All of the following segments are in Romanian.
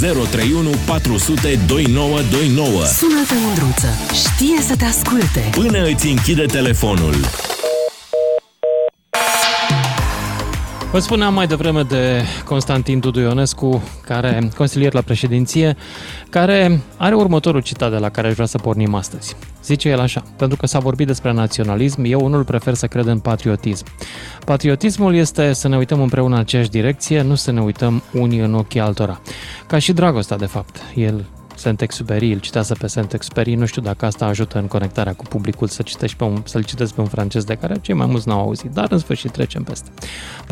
031 400 2929. Sună-te, Mândruță. Știe să te asculte. Până îți închide telefonul. Vă spuneam mai devreme de Constantin Dudu Ionescu, care, consilier la președinție, care are următorul citat de la care aș vrea să pornim astăzi. Zice el așa, pentru că s-a vorbit despre naționalism, eu unul prefer să cred în patriotism. Patriotismul este să ne uităm împreună în aceeași direcție, nu să ne uităm unii în ochii altora. Ca și dragostea, de fapt. El Saint-Exupéry, îl citează pe Saint-Exupéry, nu știu dacă asta ajută în conectarea cu publicul să citești pe un, să-l citesc pe un francez de care cei mai mulți n-au auzit, dar în sfârșit trecem peste.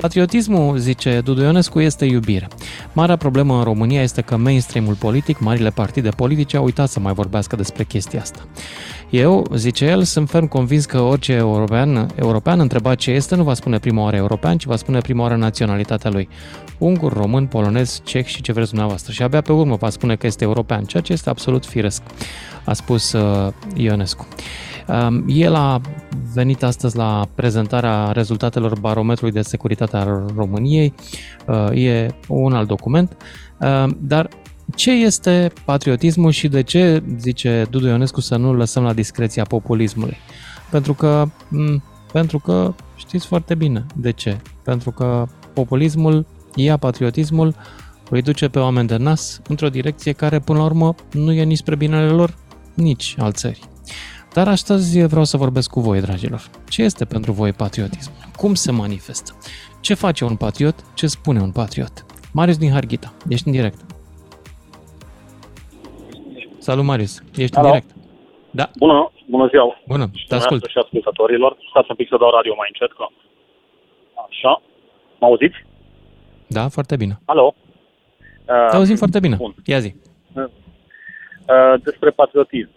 Patriotismul, zice Dudu Ionescu, este iubire. Marea problemă în România este că mainstreamul politic, marile partide politice au uitat să mai vorbească despre chestia asta. Eu, zice el, sunt ferm convins că orice european, european întrebat ce este, nu va spune prima oară european, ci va spune prima oară naționalitatea lui. Ungur, român, polonez, ceh și ce vreți dumneavoastră. Și abia pe urmă va spune că este european, ceea ce este absolut firesc, a spus uh, Ionescu. Um, el a venit astăzi la prezentarea rezultatelor barometrului de securitate al României. Uh, e un alt document, uh, dar ce este patriotismul și de ce, zice Dudu Ionescu, să nu lăsăm la discreția populismului? Pentru că, pentru că știți foarte bine de ce. Pentru că populismul ia patriotismul, îi duce pe oameni de nas într-o direcție care, până la urmă, nu e nici spre binele lor, nici al țării. Dar astăzi vreau să vorbesc cu voi, dragilor. Ce este pentru voi patriotism? Cum se manifestă? Ce face un patriot? Ce spune un patriot? Marius din Harghita, ești în direct. Salut, Marius. Ești Alo. în direct. Da. Bună, bună ziua. Bună, te ascult. Și ascultătorilor. Stați un pic să dau radio mai încet, că... Așa. Mă auziți? Da, foarte bine. Alo. Uh, Te auzim foarte bine. Bun. Ia zi. Uh, despre patriotism.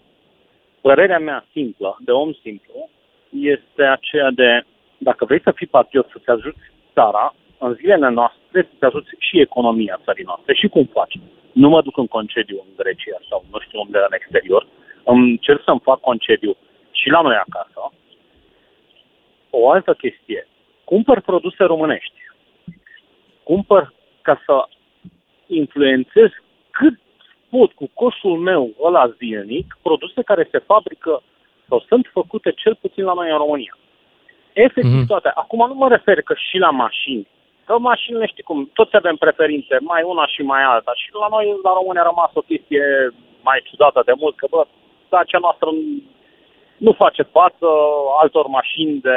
Părerea mea simplă, de om simplu, este aceea de, dacă vrei să fii patriot, să-ți ajuți țara, în zilele noastre să-ți ajuți și economia țării noastre. Și cum faci? nu mă duc în concediu în Grecia sau nu știu unde în exterior, îmi cer să-mi fac concediu și la noi acasă. O altă chestie, cumpăr produse românești. Cumpăr ca să influențez cât pot cu coșul meu ăla zilnic produse care se fabrică sau sunt făcute cel puțin la noi în România. Efectiv mm-hmm. toate. Acum nu mă refer că și la mașini Că mașinile, știi cum, toți avem preferințe, mai una și mai alta. Și la noi, la români, a rămas o chestie mai ciudată de mult, că, bă, Dacia noastră nu face față altor mașini de,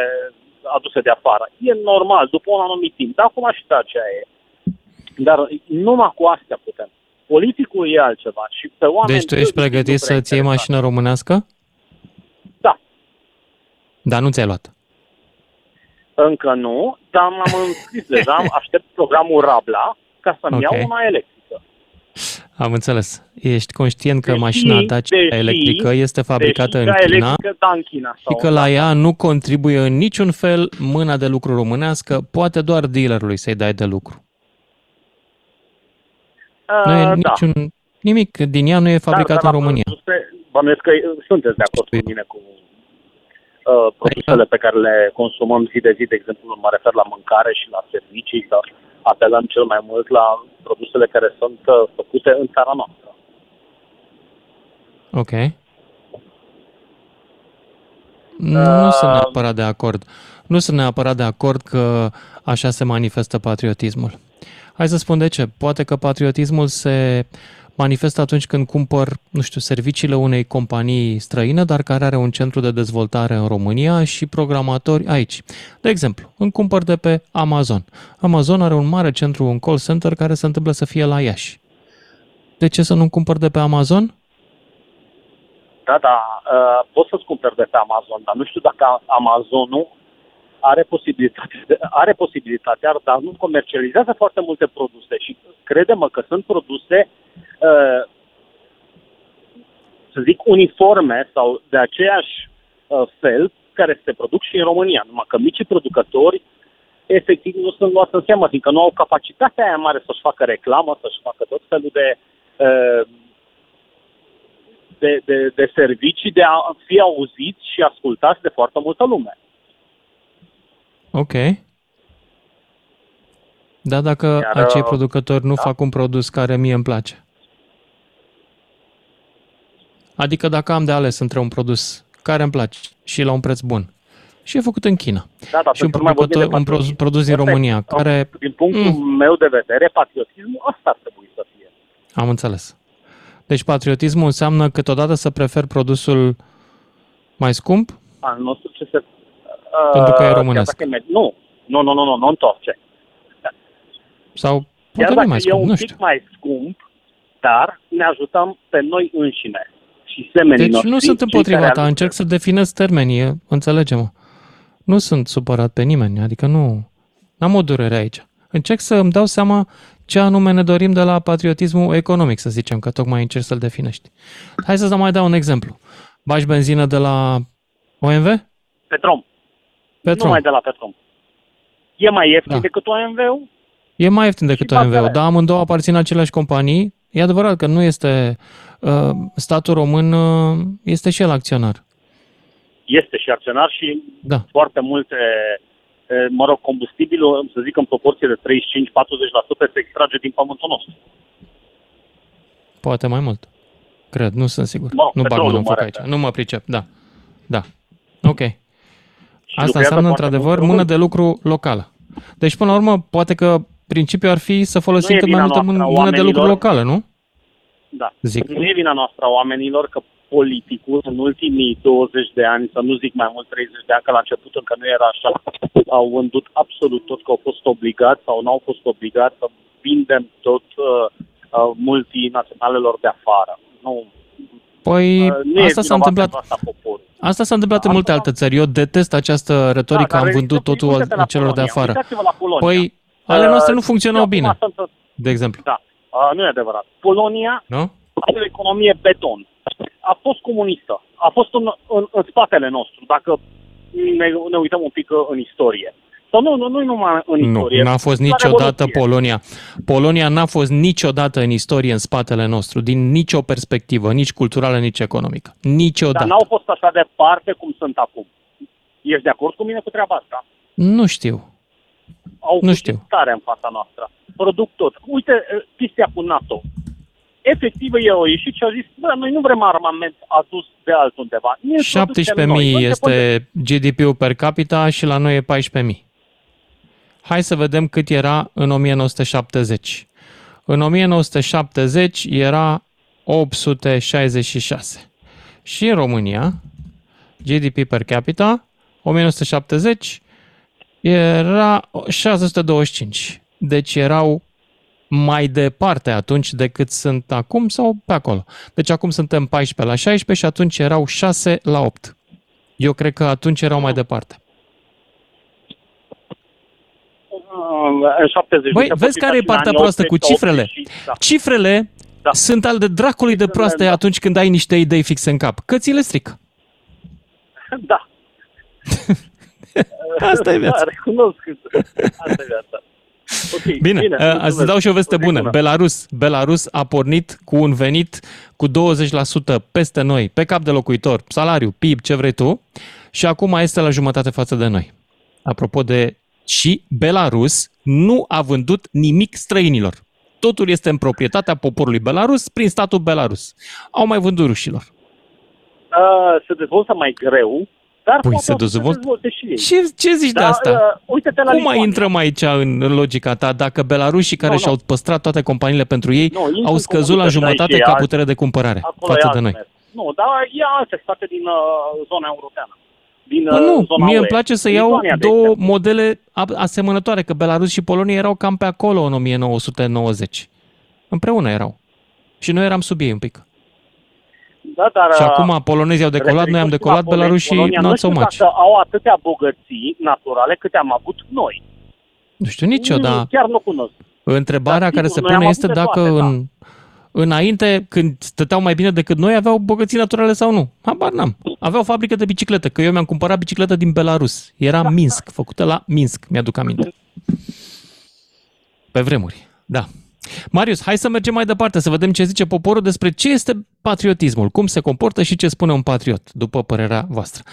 aduse de afară. E normal, după un anumit timp. Dar acum și Dacia e. Dar numai cu astea putem. Politicul e altceva. Și pe oameni deci tu ești pregătit să-ți iei mașină românească? Da. Dar nu ți-ai luat? Încă nu, dar m-am înscris deja, aștept programul Rabla ca să-mi okay. iau una electrică. Am înțeles. Ești conștient că deși, mașina ta deși, electrică este fabricată în China, da, în China și că la ea nu contribuie în niciun fel mâna de lucru românească, poate doar dealerului să-i dai de lucru. Uh, nu e da. niciun, nimic din ea nu e fabricat da, în România. Bănuiesc că sunteți de acord cu mine cu uh, produsele pe care le consumăm zi de zi, de exemplu, mă refer la mâncare și la servicii, să apelăm cel mai mult la produsele care sunt uh, făcute în țara noastră. Ok. Nu sunt uh, neapărat de acord. Nu sunt neapărat de acord că așa se manifestă patriotismul. Hai să spun de ce. Poate că patriotismul se manifestă atunci când cumpăr, nu știu, serviciile unei companii străine, dar care are un centru de dezvoltare în România și programatori aici. De exemplu, îmi cumpăr de pe Amazon. Amazon are un mare centru, un call center care se întâmplă să fie la Iași. De ce să nu cumpăr de pe Amazon? Da, da, uh, pot să-ți cumperi de pe Amazon, dar nu știu dacă Amazonul are, posibilitate, are posibilitatea, dar nu comercializează foarte multe produse și crede-mă că sunt produse uh, să zic, uniforme sau de aceeași uh, fel care se produc și în România. Numai că micii producători efectiv nu sunt luați în seamă, fiindcă nu au capacitatea aia mare să-și facă reclamă, să-și facă tot felul de, uh, de, de, de servicii, de a fi auziți și ascultați de foarte multă lume. Ok. Da, dacă Iar, acei uh, producători nu da. fac un produs care mie îmi place. Adică dacă am de ales între un produs care îmi place și la un preț bun și e făcut în China Da, da, și un, pentru că mai vorbim de producător, un pro- patriotism. produs din Asta e- România care... Din punctul Mm. meu de vedere, patriotismul asta ar trebui să fie. Am înțeles. Deci patriotismul înseamnă câteodată să prefer produsul mai scump Al nostru ce se... Pentru că e Uh, românesc. chiar dacă e med- Nu, nu, nu, nu, nu, nu întoarce. sau Chiar poate nu dacă mai e scump, un nu pic știu. mai scump, dar ne ajutăm pe noi înșine și semenii Deci noștri. nu sunt cei împotriva care ta, aduc- încerc să definez termenii, e- înțelege-mă. Nu sunt supărat pe nimeni, adică nu... N-am o durere aici. Încerc să îmi dau seama ce anume ne dorim de la patriotismul economic, să zicem, că tocmai încerc să-l definești. Hai să mai dau un exemplu. Bagi benzină de la OMV? Petrom. Petrom. Numai de la Petrom. E mai ieftin Da. decât OMV-ul? E mai ieftin decât Și OMV-ul, bazele. dar amândouă aparțin aceleași companii. E adevărat că nu este... Uh, statul român uh, este și el acționar. Este și acționar și Da. foarte multe, e, mă rog, combustibilul, să zic în proporție de 35-40% se extrage din pământul nostru. Poate mai mult. Cred, nu sunt sigur. Bă, nu bag petrolul mâna în foc mă aici. refer. Nu mă pricep, da. Da. Ok. Și Asta lucrează înseamnă, foarte într-adevăr, mult mână român. de lucru locală. Deci, până la urmă, poate că principiul ar fi să folosim Nu e cât mai vina multă noastră, mân- mână de lucru oamenilor. locală, nu? Da. Zic. Nu e vina noastră a oamenilor că politicul în ultimii 20 de ani, să nu zic mai mult 30 de ani, că la început încă nu era așa, au vândut absolut tot că au fost obligați sau nu au fost obligați să vindem tot uh, uh, multinaționalelor de afară. Nu, Păi, uh, nu e asta s-a vinovat întâmplat. pentru Asta poporul. Asta s-a întâmplat în Asta- multe alte țări. Eu detest această retorică, Da, am dar vândut uitați- totul uite-te la celor de Polonia, afară. Uitați-vă la Polonia. Păi, ale Uh, noastre nu funcționau eu acum bine, sunt- de exemplu. Da, uh, nu e adevărat. Polonia Nu? are o economie beton. A fost comunistă. A fost în, în, în spatele nostru, dacă ne, ne uităm un pic în istorie. Sau nu, nu, nu numai în Nu, istorie. n-a fost La niciodată Revoluție. Polonia. Polonia n-a fost niciodată în istorie în spatele nostru, din nicio perspectivă, nici culturală, nici economică. Niciodată. Dar n-au fost așa departe cum sunt acum. Ești de acord cu mine cu treaba asta? Nu știu. Au Nu făcut știu. tare în fața noastră. Produc tot. Uite eh, chestia cu NATO. Efectiv, ei au ieșit și au zis, bă, noi nu vrem armament adus de altundeva. Ne producem noi. 17.000 Noi este GDP-ul per capita și la noi e 14.000. Hai să vedem cât era în 1970. În 1970 era 866. Și în România, GDP per capita, 1970 era 625. Deci erau mai departe atunci decât sunt acum sau pe acolo. Deci acum suntem 14 la 16 și atunci erau 6 la 8. Eu cred că atunci erau mai departe. Uh, În 70 Băi, se vezi potriva care e și în partea anii proastă cu 80, cifrele? 80, Da. Cifrele Da. sunt al de dracului de Cifrele, proaste da. atunci când ai niște idei fixe în cap. Că ți le strică. Da. Asta e viața. Da, recunosc. Asta e viața. Ok, Bine, bine uh, mulțumesc. să dau și o veste O zi bună. bună. Belarus, Belarus a pornit cu un venit cu 20% peste noi, pe cap de locuitor, salariu, PIB, ce vrei tu, și acum este la jumătate față de noi. Apropo de... Și Belarus nu a vândut nimic străinilor. Totul este în proprietatea poporului Belarus prin statul Belarus. Au mai vândut rușilor. Uh, se dezvoltă mai greu, dar Păi, poate se o să dezvoltă- dezvolte și ei. Ce, ce zici de Da, asta? uh, uite-te la Cum Lituania. mai intrăm aici în în logica ta dacă belarușii care Nu, și-au nu. păstrat toate companiile pentru ei Nu, intru au în scăzut la comunitate jumătate și ca alți- putere de cumpărare Acolo față e de alt noi? mers. Nu, dar e alte state din uh, zona europeană. Din Bă, uh, nu, zona mie UE. îmi place să iau Lituania, de două exemplu. modele a- asemănătoare, că Belarus și Polonia erau cam pe acolo în 1990. Împreună erau. Și noi eram sub ei un pic. Da, dar, Și uh, acum polonezii au decolat, noi am referitor decolat, la Polonia, belarușii Polonia, not nu so știu much. dacă au atâtea bogății naturale câte am avut noi. Nu știu nici eu, Nu, dar Chiar nu cunosc. întrebarea Dar, care sigur, se noi am pune avut este de dacă toate, da. în, înainte, când stăteau mai bine decât noi, aveau bogății naturale sau nu. Habar n-am. Aveau fabrică de bicicletă, că eu mi-am cumpărat bicicletă din Belarus. Era Da. Minsk, făcută la Minsk, mi-aduc aminte. Pe vremuri, da. Marius, hai să mergem mai departe, să vedem ce zice poporul despre ce este patriotismul, cum se comportă și ce spune un patriot, după părerea voastră.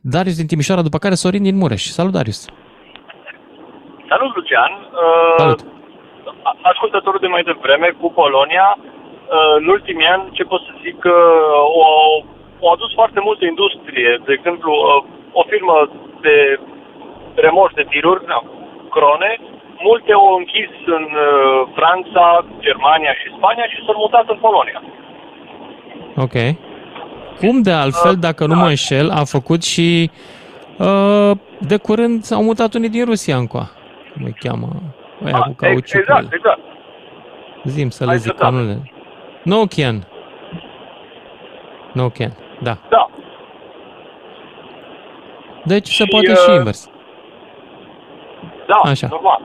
Darius din Timișoara, după care Sorin din Mureș. Salut, Darius! Salut, Lucian! Uh, Salut! a- Ascultătorul de mai devreme cu Polonia, în ultimii ani, ce pot să zic, că o, au adus foarte multă industrie. De exemplu, uh, o firmă de remorci de tiruri, da, Crone, multe au închis în uh, Franța, Germania și Spania și s-au mutat în Polonia. Ok. Cum de altfel, dacă nu mă înșel, a făcut și uh, de curând s-au mutat unii din Rusia încoa. Cum îi cheamă? Aia cu cauciuc. Exact, exact. Zim să le Hai zic să da. că nu le... Nokian. Nokian, da. Da. Deci se Și, poate uh, și invers. Da, Așa. normal.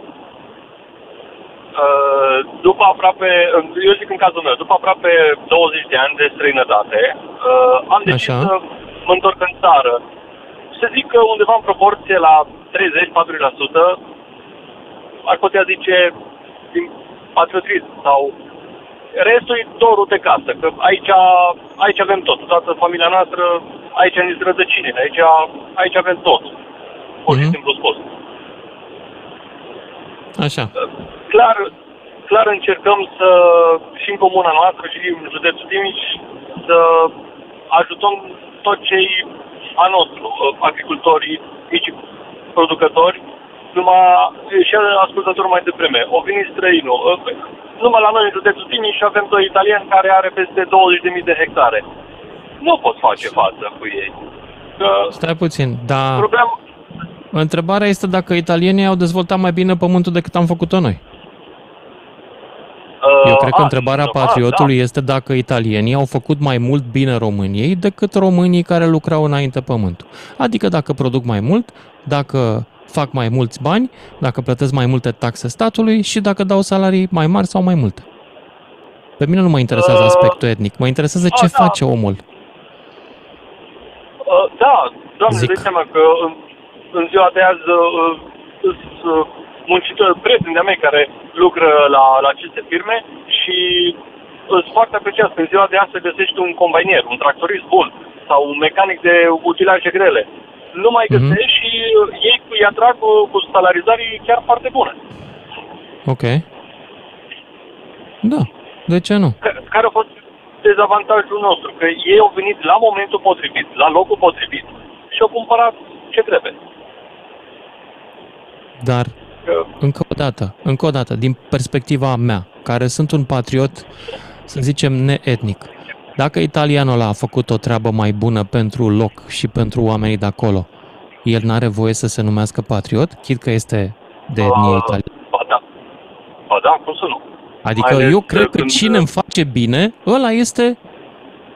Uh, După aproape, eu zic în cazul meu, după aproape 20 de ani de străinătate, uh, am decis Așa. să mă întorc în țară. Să zic că undeva în proporție la 30-40%, ar putea zice din patriotism sau restul e dorul de casă, că aici, aici avem tot, toată familia noastră, aici ne rădăcinile, aici, aici avem tot. Pur și Mhm. simplu spus. Așa. clar, clar încercăm să, și în comuna noastră și în județul Timiș, să ajutăm tot cei a nostru, agricultorii, mici producători, numai și ascultător mai devreme. O venit străinul. Numai la noi în județul Timiș avem doi italieni care are peste 20.000 de hectare. Nu pot face față cu ei. Că Stai puțin, da. problema, Întrebarea este dacă italienii au dezvoltat mai bine pământul decât am făcut-o noi. Eu cred că a, întrebarea și- a, patriotului da. este dacă italienii au făcut mai mult bine României decât românii care lucrau înainte pământul. Adică dacă produc mai mult, dacă fac mai mulți bani, dacă plătesc mai multe taxe statului și dacă dau salarii mai mari sau mai multe. Pe mine nu mă interesează Uh, aspectul etnic, mă interesează a, ce da. face omul. Uh, da, doamne, Zic. Zic. dai seama că în, în ziua de azi uh, sunt uh, muncitori, prieteni de-a mei care lucră la, la aceste firme și sunt foarte apreciați. În ziua de azi să găsești un combainier, un tractorist bun sau un mecanic de utilaje grele. Nu mai Mhm. găsești și uh, ei îi atrag cu, cu salarizării chiar foarte bune. Ok. Da, de ce nu? Ca- Care a fost dezavantajul nostru? Că ei au venit la momentul potrivit, la locul potrivit și au cumpărat ce trebuie. Dar Că Încă o dată, încă o dată, din perspectiva mea, care sunt un patriot, să zicem, neetnic. Dacă italianul ăla a făcut o treabă mai bună pentru loc și pentru oamenii de acolo, el n-are voie să se numească patriot, chid că este de etnie Uh, italiană. Ba da. Ba da, cum să nu? Adică mai ales eu cred că când- cine îmi face bine, ăla este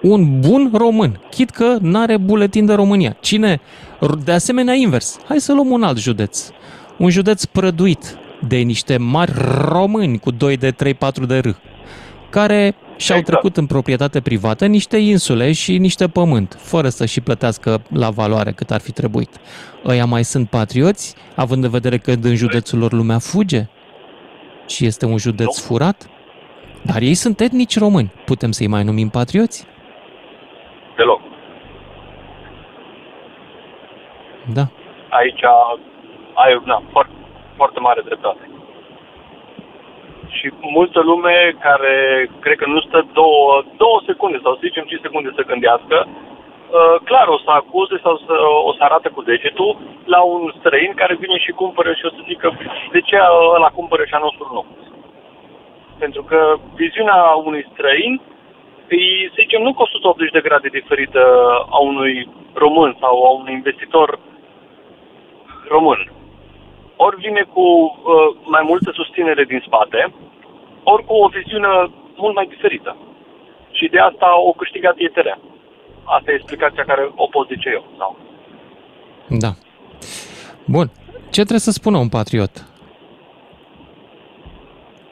un bun român. Chit că n-are buletin de România. Cine, de asemenea invers, hai să luăm un alt județ. Un județ prăduit de niște mari români cu 2 de 3, 4 de R, care și-au Exact. trecut în proprietate privată niște insule și niște pământ, fără să și plătească la valoare cât ar fi trebuit. Ăia mai sunt patrioți, având în vedere că în județul lor lumea fuge? Și este un județ Nu. furat? Dar ei sunt etnici români. Putem să-i mai numim patrioți? Deloc. Da. Aici ai na, foarte, foarte mare dreptate. Și multă lume care cred că nu stă două, două secunde sau să zicem 5 secunde să gândească, uh, clar o să acuze sau să, o să arate cu degetul la un străin care vine și cumpără și o să zică de ce ăla cumpără și a nostru nu. Pentru că viziunea unui străin e, să zicem, nu cu 180 de grade diferită a unui român sau a unui investitor român. Ori vine cu uh, mai multă susținere din spate, ori cu o viziune mult mai diferită. Și de asta o câștigat ieterea. Asta e explicația care o pot zice eu. Sau? Da. Bun. Ce trebuie să spună un patriot?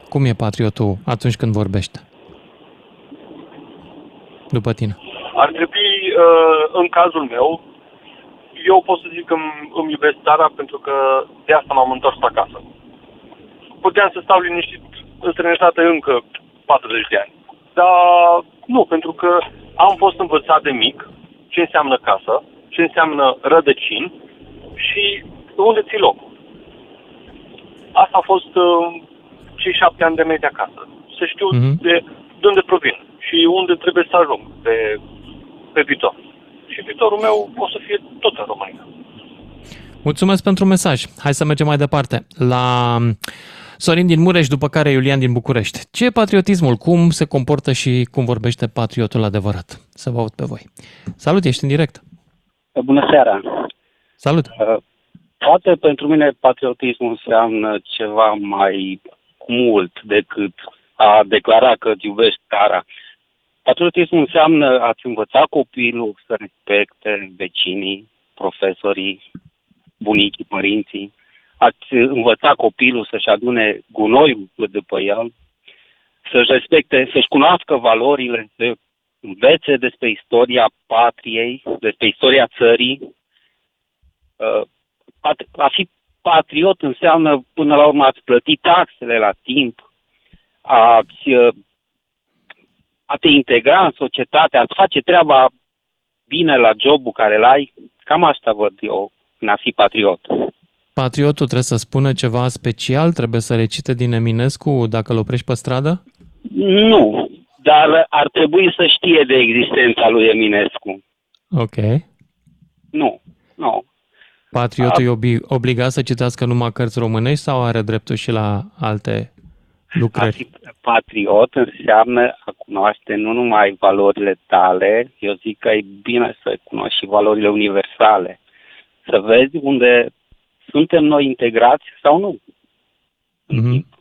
Cum e patriotul atunci când vorbește? După tine. Ar trebui, uh, în cazul meu, eu pot să zic că îmi, îmi iubesc țara pentru că de asta m-am întors acasă. Puteam să stau liniștit în străinătate încă 40 de ani. Dar nu, pentru că am fost învățat de mic ce înseamnă casă, ce înseamnă rădăcini și unde ți loc. Asta a fost uh, cei șapte ani de mei de acasă. Să știu Mhm. de de unde provin și unde trebuie să ajung pe, pe viitor. Și viitorul meu o să fie tot în România. Mulțumesc pentru mesaj. Hai să mergem mai departe. La Sorin din Mureș, după care Iulian din București. Ce e patriotismul? Cum se comportă și cum vorbește patriotul adevărat? Să vă aud pe voi. Salut, ești în direct. Bună seara! Salut! Uh, poate pentru mine patriotismul înseamnă ceva mai mult decât a declara că îți iubești țara. Patriotismul înseamnă a-ți învăța copilul să respecte vecinii, profesorii, bunicii, părinții, ați învăța copilul să-și adune gunoiul după el, să-și respecte, să-și cunoască valorile, să învețe despre istoria patriei, despre istoria țării. Uh, a fi patriot înseamnă, până la urmă, ați plăti taxele la timp, ați, uh, a te integra în societate, ați face treaba bine la jobul care îl ai. Cam asta văd eu în a fi patriot. Patriotul trebuie să spună ceva special? Trebuie să recite din Eminescu dacă îl oprești pe stradă? Nu, dar ar trebui să știe de existența lui Eminescu. Ok. Nu, nu. Patriotul A... e obligat să citească numai cărți românești sau are dreptul și la alte lucrări? Patriot înseamnă a cunoaște nu numai valorile tale, eu zic că e bine să cunoști și valorile universale. Să vezi unde suntem noi integrați sau nu. Mm-hmm.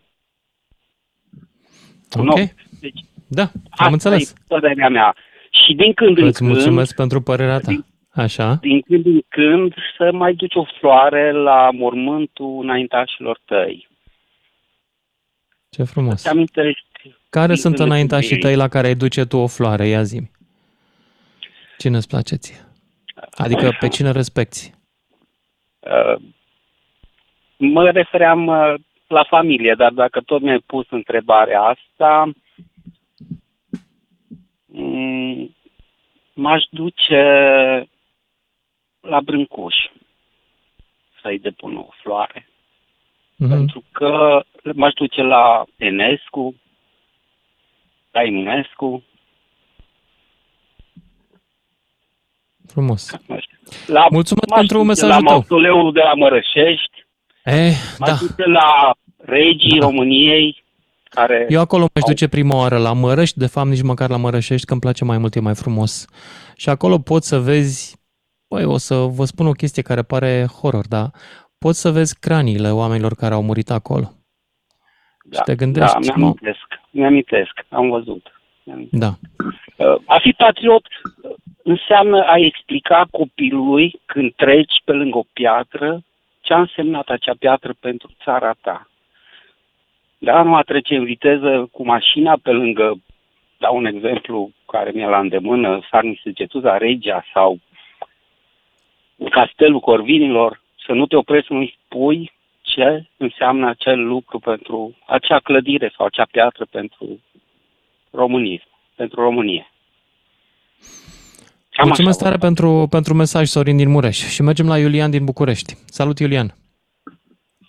Ok. Deci, da, am înțeles. e părerea mea. Și din când în Îți când... mulțumesc pentru părerea ta. Din, Așa. Din când în când să mai duci o floare la mormântul înaintașilor tăi. Ce frumos. amintești care sunt înaintașii tăi la care îi duce tu o floare? Ia zi Cine îți place ție? Adică pe cine respecti? Uh, Mă refeream uh, la familie, dar dacă tot mi-ai pus întrebarea asta, mm, m-aș duce la Brâncuș să-i depun o floare. Mm-hmm. Pentru că m-aș duce la Enescu, la Eminescu. Frumos. La, Mulțumesc pentru mesajul la tău. La de la Mărășești. Eh, da. la regii da. României care... Eu acolo mă duce prima oară la Mărăști, de fapt nici măcar la Mărășești, că îmi place mai mult, e mai frumos. Și acolo poți să vezi, băi, o să vă spun o chestie care pare horror, dar poți să vezi craniile oamenilor care au murit acolo. Da, și te gândești... Da, mi-amintesc, mi-amintesc, am văzut. Da. Uh, a fi patriot înseamnă a explica copilului când treci pe lângă o piatră ce a însemnat acea piatră pentru țara ta. Da, nu a trece în viteză cu mașina pe lângă, dau un exemplu care mi-e la îndemână, Sarni Săgetuza Regia sau Castelul Corvinilor, să nu te oprești să nu-i spui ce înseamnă acel lucru pentru acea clădire sau acea piatră pentru România, pentru Românie. Cam Mulțumesc tare pentru, pentru mesaj, Sorin din Mureș. Și mergem la Iulian din București. Salut, Iulian!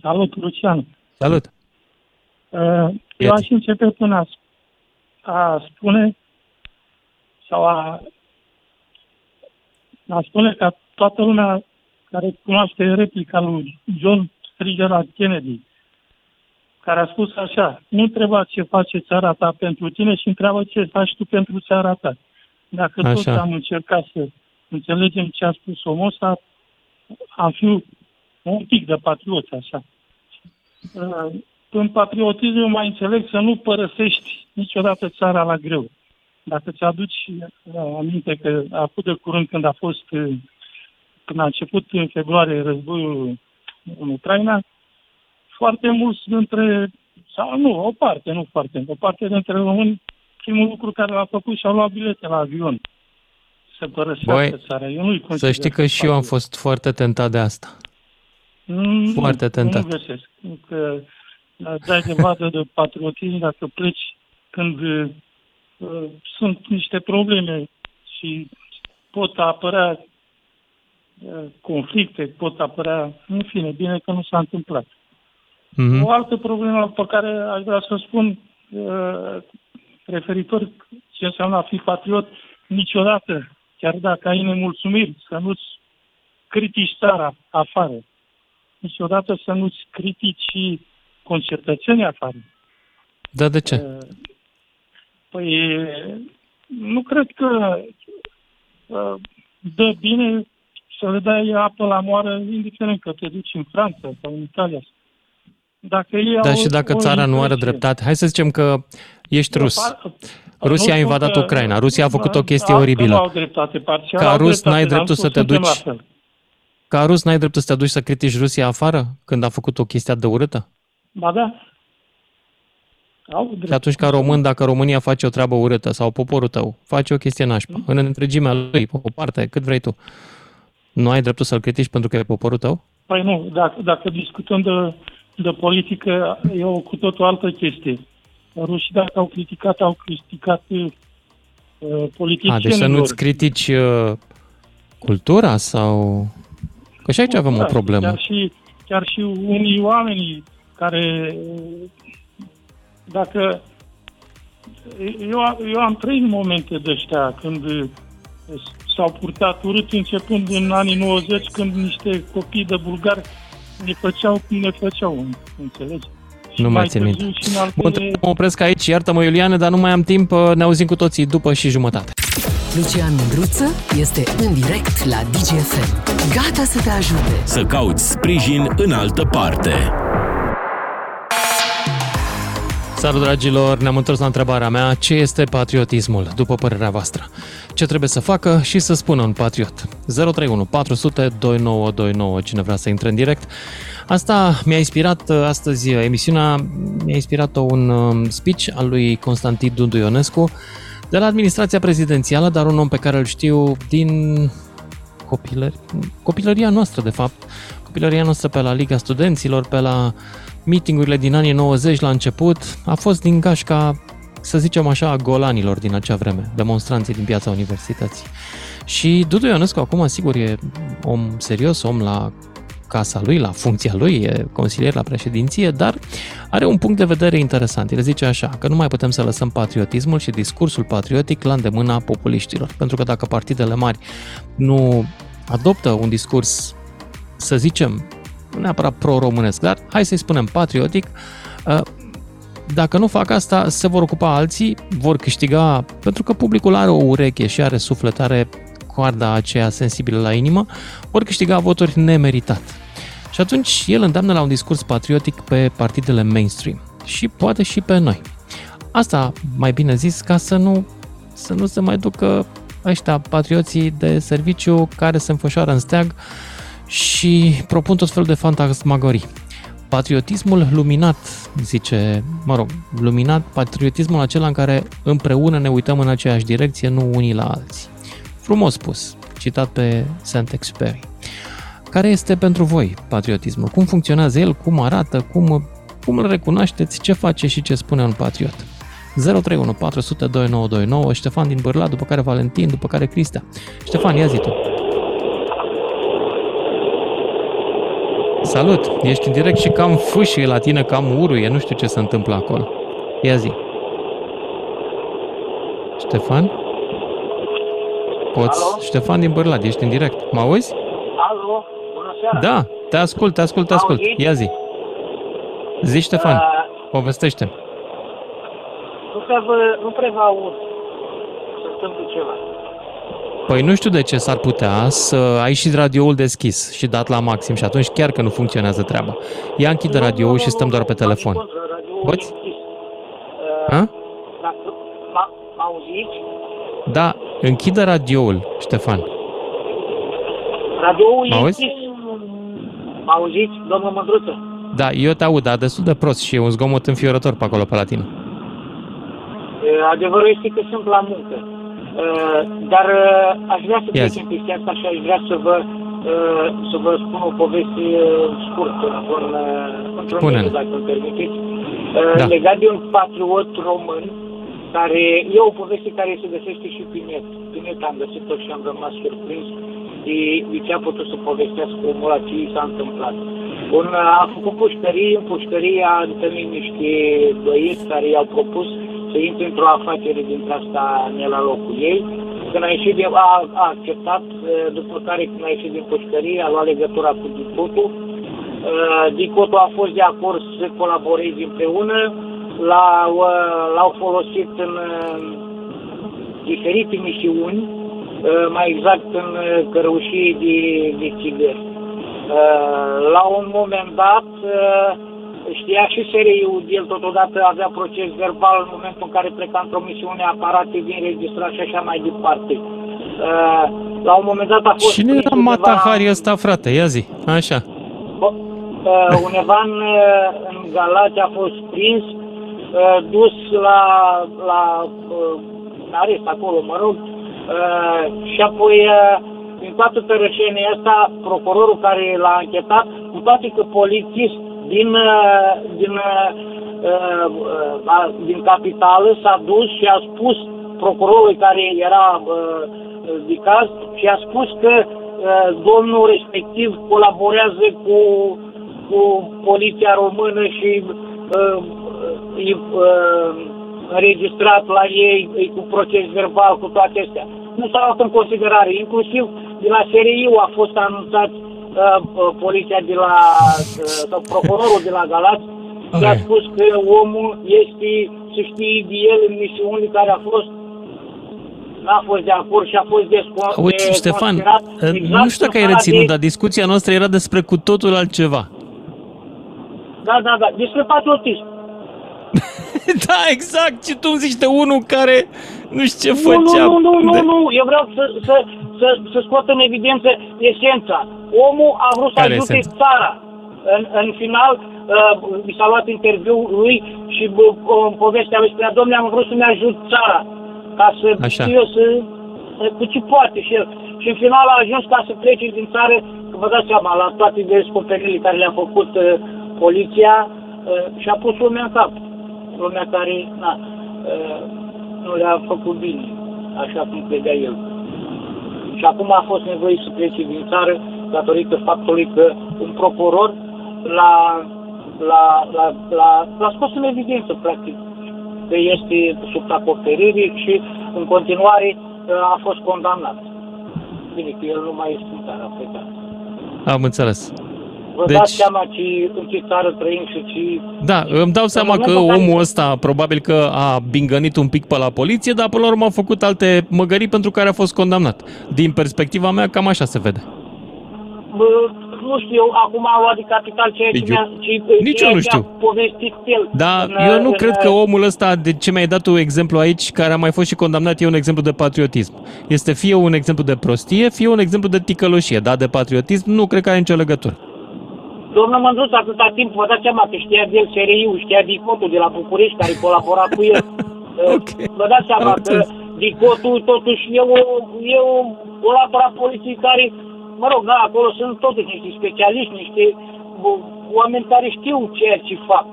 Salut, Lucian! Salut! Uh, eu aș începe până a, a spune sau a, a spune ca toată lumea care cunoaște replica lui John Fitzgerald Kennedy, care a spus așa, nu trebuie ce face țara ta pentru tine și întreabă ce faci tu pentru țara ta. Dacă Așa. toți am încercat să înțelegem ce a spus omul ăsta, am fi un pic de patrioți, așa. Uh, în patriotism mai înțeleg să nu părăsești niciodată țara la greu. Dacă ți-aduci uh, aminte că a fost de curând când a fost, uh, când a început în februarie războiul în Ucraina, foarte mulți dintre, sau nu, o parte, nu foarte, o parte dintre români primul lucru care l-a făcut și-a luat bilete la avion să părăsească Băi, țara. Eu nu-i să știi că și eu am fost foarte tentat de asta. Nu, foarte tentat. Nu găsesc. Că dai de vadă de patriotism dacă pleci când uh, sunt niște probleme și pot apărea uh, conflicte, pot apărea, în fine, bine că nu s-a întâmplat. Mm-hmm. O altă problemă pe care aș vrea să spun, uh, referitor ce înseamnă a fi patriot, niciodată, chiar dacă ai nemulțumiri, să nu-ți critici țara afară. Niciodată să nu-ți critici concetățenii afară. Da, de ce? Uh, Păi, nu cred că uh, dă bine să le dai apă la moară, indiferent că te duci în Franța sau în Italia. Dacă ei Da, au și dacă o țara nu are impresie- dreptate, hai să zicem că ești rus. Nu, Rusia a spun invadat că- Ucraina. Rusia a făcut o chestie Alții oribilă. Nu au dreptate, parțial Ca au rus dreptate, n-ai dar dreptul nu să te suntem duci- la fel. Ca rus n-ai dreptul să te duci să critici Rusia afară când a făcut o chestie de urâtă? Ba da. Au drept. Și atunci ca român, dacă România face o treabă urâtă sau poporul tău face o chestie nașpa, în întregimea lui, o parte, cât vrei tu, nu ai dreptul să-l critici pentru că e poporul tău? Păi nu, dacă, dacă discutăm de, de politică, e o cu totul altă chestie. Rușii, dacă au criticat, au criticat uh, A, politicienilor. deci să nu-ți critici uh, cultura sau... Că și aici avem o Da, problemă. Chiar și, chiar și unii oameni care, dacă... Eu, eu am trăit momente de ăștia când s-au purtat urât începând în anii 90, când niște copii de bulgari ne făceau cum ne făceau, înțelegi? Și Nu mai mai țin târziu minte. și în Bun, altele... trebuie să mă opresc aici, iartă-mă Iuliane, dar nu mai am timp, uh, ne auzim cu toții după și jumătate. Lucian Mândruță este în direct la DGFM. Gata să te ajute. Să cauți sprijin în altă parte. Salut, dragilor! Ne-am întors la întrebarea mea. Ce este patriotismul, după părerea voastră? Ce trebuie să facă și să spună un patriot? 031 400 2929, cine vrea să intre în direct. Asta mi-a inspirat uh, astăzi uh, emisiunea, mi-a inspirat un um, speech al lui Constantin Dundu Ionescu de la administrația prezidențială, dar un om pe care îl știu din copilări, copilăria noastră, de fapt. Copilăria noastră pe la Liga Studenților, pe la meetingurile din anii 90 la început, a fost din gașca, să zicem așa, a golanilor din acea vreme, demonstranții din piața universității. Și Dudu Ionescu acum, sigur, e om serios, om la casa lui, la funcția lui, e consilier la președinție, dar are un punct de vedere interesant. El zice așa, că nu mai putem să lăsăm patriotismul și discursul patriotic la îndemâna populiștilor. Pentru că dacă partidele mari nu adoptă un discurs, să zicem, nu neapărat pro-românesc, dar hai să-i spunem patriotic, uh, dacă nu fac asta, se vor ocupa alții, vor câștiga, pentru că publicul are o ureche și are suflet, are coarda aceea sensibilă la inimă, vor câștiga voturi nemeritat. Și atunci el îndeamnă la un discurs patriotic pe partidele mainstream și poate și pe noi. Asta, mai bine zis, ca să nu, să nu se mai ducă ăștia patrioții de serviciu care se înfășoară în steag și propun tot felul de fantasmagorii. Patriotismul luminat, zice, mă rog, luminat, patriotismul acela în care împreună ne uităm în aceeași direcție, nu unii la alții. Frumos spus, citat pe Saint-Exupéry. Care este pentru voi patriotismul? Cum funcționează el? Cum arată? Cum, cum îl recunoașteți? Ce face și ce spune un patriot? 031 400 2929 Ștefan din Bârla, după care Valentin, după care Cristea. Ștefan, ia zi tu. Salut, ești în direct și cam fâșie la tine, cam uruie, nu știu ce se întâmplă acolo. Ia zi. Ștefan? Poți? Alo? Ștefan din Bârlad, ești în direct. Mă auzi? Alo, bună seara. Da, te ascult, te ascult, te ascult. Auziți? Ia zi. Zi, Ștefan, Uh, povestește nu, prea vă, nu prea vă aud. Se întâmplă ceva. Păi nu știu de ce s-ar putea să ai și radioul deschis și dat la maxim și atunci chiar că nu funcționează treaba. Ia închide Nu, radioul nu, și nu, stăm nu, doar pe nu, telefon. faci contră, radioul Poți? e închis. Uh, Ha? da, m- M-auziți? Da, închide radioul, Ștefan. Radioul e M-auzi? închis. M-auziți, domnul Mândruță? Da, eu te aud, dar destul de prost și e un zgomot înfiorător pe acolo, pe la tine. Uh, Adevărul este că sunt la muncă. Uh, Dar uh, aș vrea să Ia trec zi. în chestia asta și aș vrea să vă, uh, să vă spun o poveste uh, scurtă, într-un, uh, într-un Spune-ne. minut, dacă îmi permiteți. Uh, Da. Legat de un patriot român, care e o poveste care se găsește și pe net. Pe net am găsit-o și am rămas surprins de, de ce a putut să povestească omul la ce i s-a întâmplat. Un, uh, a făcut pușcărie, în pușcărie a întâlnit niște băieți care i-au propus să intre într-o afacere dintre asta ne la locul ei. Când a ieșit de, a, a acceptat, după care când a ieșit din pușcărie, a luat legătura cu Dicotul. Dicotul a fost de acord să colaboreze împreună, l-au, l-au folosit în diferite misiuni, mai exact în cărăușii de, de țigări. La un moment dat, știa și SRI-ul, el totodată avea proces verbal în momentul în care pleca într-o misiune, aparate din registrat și așa mai departe. Uh, la un moment dat a fost... Cine era Matahari ăsta, frate? Ia zi, așa. Uh, undeva în, uh, în Galați a fost prins, dus la, la arest acolo, mă rog, și apoi din toată tărășenia asta, procurorul care l-a închetat, cu toate că polițist din, uh, din, uh, uh, din capitală s-a dus și a spus procurorului care era de caz și a spus că domnul respectiv colaborează cu, cu poliția română și e înregistrat la ei, e cu proces verbal, cu toate astea. Nu s-a luat în considerare. Inclusiv de la SRI a fost anunțat uh, poliția de la, uh, sau procurorul de la Galați okay. a spus că omul este, să știe de el în misiunile care a fost n-a fost de acord și a fost descon- Uite, de Ștefan, exact nu știu dacă ai reținut, de... dar discuția noastră era despre cu totul altceva. Da, da, da, despre patriotism. da, exact, și tu îmi zici de unul care nu știu ce făcea. Nu, nu, nu, de... nu, nu, eu vreau să, să, să, să scot în evidență esența omul a vrut să Care ajute sens? țara. În, în final, uh, mi s-a luat interviul lui și uh, povestea lui spunea, domnule, am vrut să-mi ajut țara, ca să Așa. știu eu să, cu ce poate și el. Și în final a ajuns ca să plece din țară, că vă dați seama, la toate descoperirile care le-a făcut uh, poliția uh, și a pus lumea în cap. Lumea care, na, uh, nu le-a făcut bine, așa cum credea el. Și acum a fost nevoie să plece din țară datorită faptului că un procuror l-a, l-a, l-a, l-a, l-a scos în evidență, practic, că este sub acoperire și în continuare a fost condamnat. Bine, că el nu mai este în țară, a plecat. Am înțeles. Vă deci... dați seama ce, în ce țară trăim și ce... Da, îmi dau seama că omul ăsta probabil că a bingănit un pic pe la poliție, dar până la urmă a făcut alte măgării pentru care a fost condamnat. Din perspectiva mea, cam așa se vede bă, nu știu, acum au luat de capital ceea ce, mi-a, ce, Nici ceea eu nu știu. povestit el. Da, în, eu nu în, cred că omul ăsta, de ce mi-ai dat tu exemplu aici, care a mai fost și condamnat, e un exemplu de patriotism. Este fie un exemplu de prostie, fie un exemplu de ticăloșie, dar de patriotism nu cred că are nicio legătură. Domnul Mândruț, atâta timp vă dați seama că știa de el SRI-ul, știa Dicotul de la București, care colabora cu el. okay. Vă dați seama că Dicotul totuși e o, e o, o laborat poliției care mă rog, da, acolo sunt totuși niște specialiști, niște oameni care știu ceea ce fac.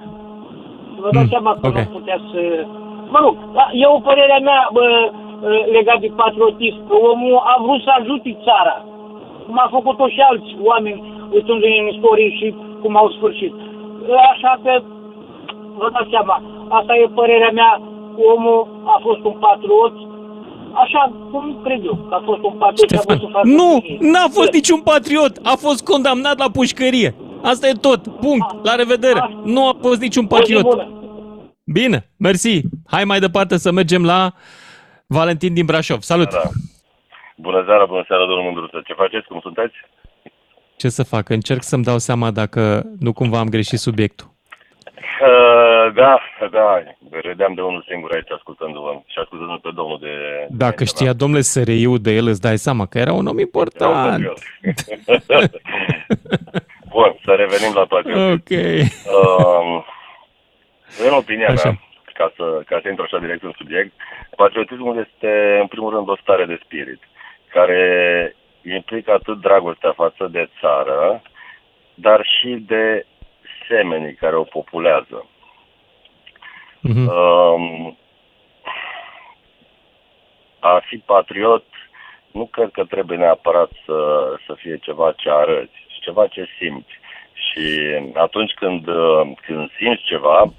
Vă dați mm, seama că okay. nu putea să... Mă rog, da, e o părere mea bă, legat de patriotism, că omul a vrut să ajute țara, cum a făcut-o și alți oameni uitând în istorie și cum au sfârșit. Așa că, vă dați seama, asta e părerea mea, omul a fost un patriot, așa cum cred eu, că a fost un patriot Ștefan, a fost Nu, n-a fost niciun patriot, a fost condamnat la pușcărie. Asta e tot, punct, a, la revedere. A, nu a fost niciun patriot. Bine, mersi. Hai mai departe să mergem la Valentin din Brașov. Salut! Da. Bună seara, bună seara, domnul Mândruță. Ce faceți? Cum sunteți? Ce să fac? Încerc să-mi dau seama dacă nu cumva am greșit subiectul. Uh, da, da, râdeam de unul singur aici ascultându-vă și ascultându pe domnul de... Dacă de știa domnule SRI de el, îți dai seama că era un om important. Bun, să revenim la toate. Ok. Uh, în opinia așa. mea, ca să, ca să intru așa direct în subiect, patriotismul este în primul rând o stare de spirit care implică atât dragostea față de țară, dar și de semenii care o populează. Uh-huh. Um, a fi patriot nu cred că trebuie neapărat să, să fie ceva ce arăți, ci ceva ce simți. Și atunci când, când simți ceva,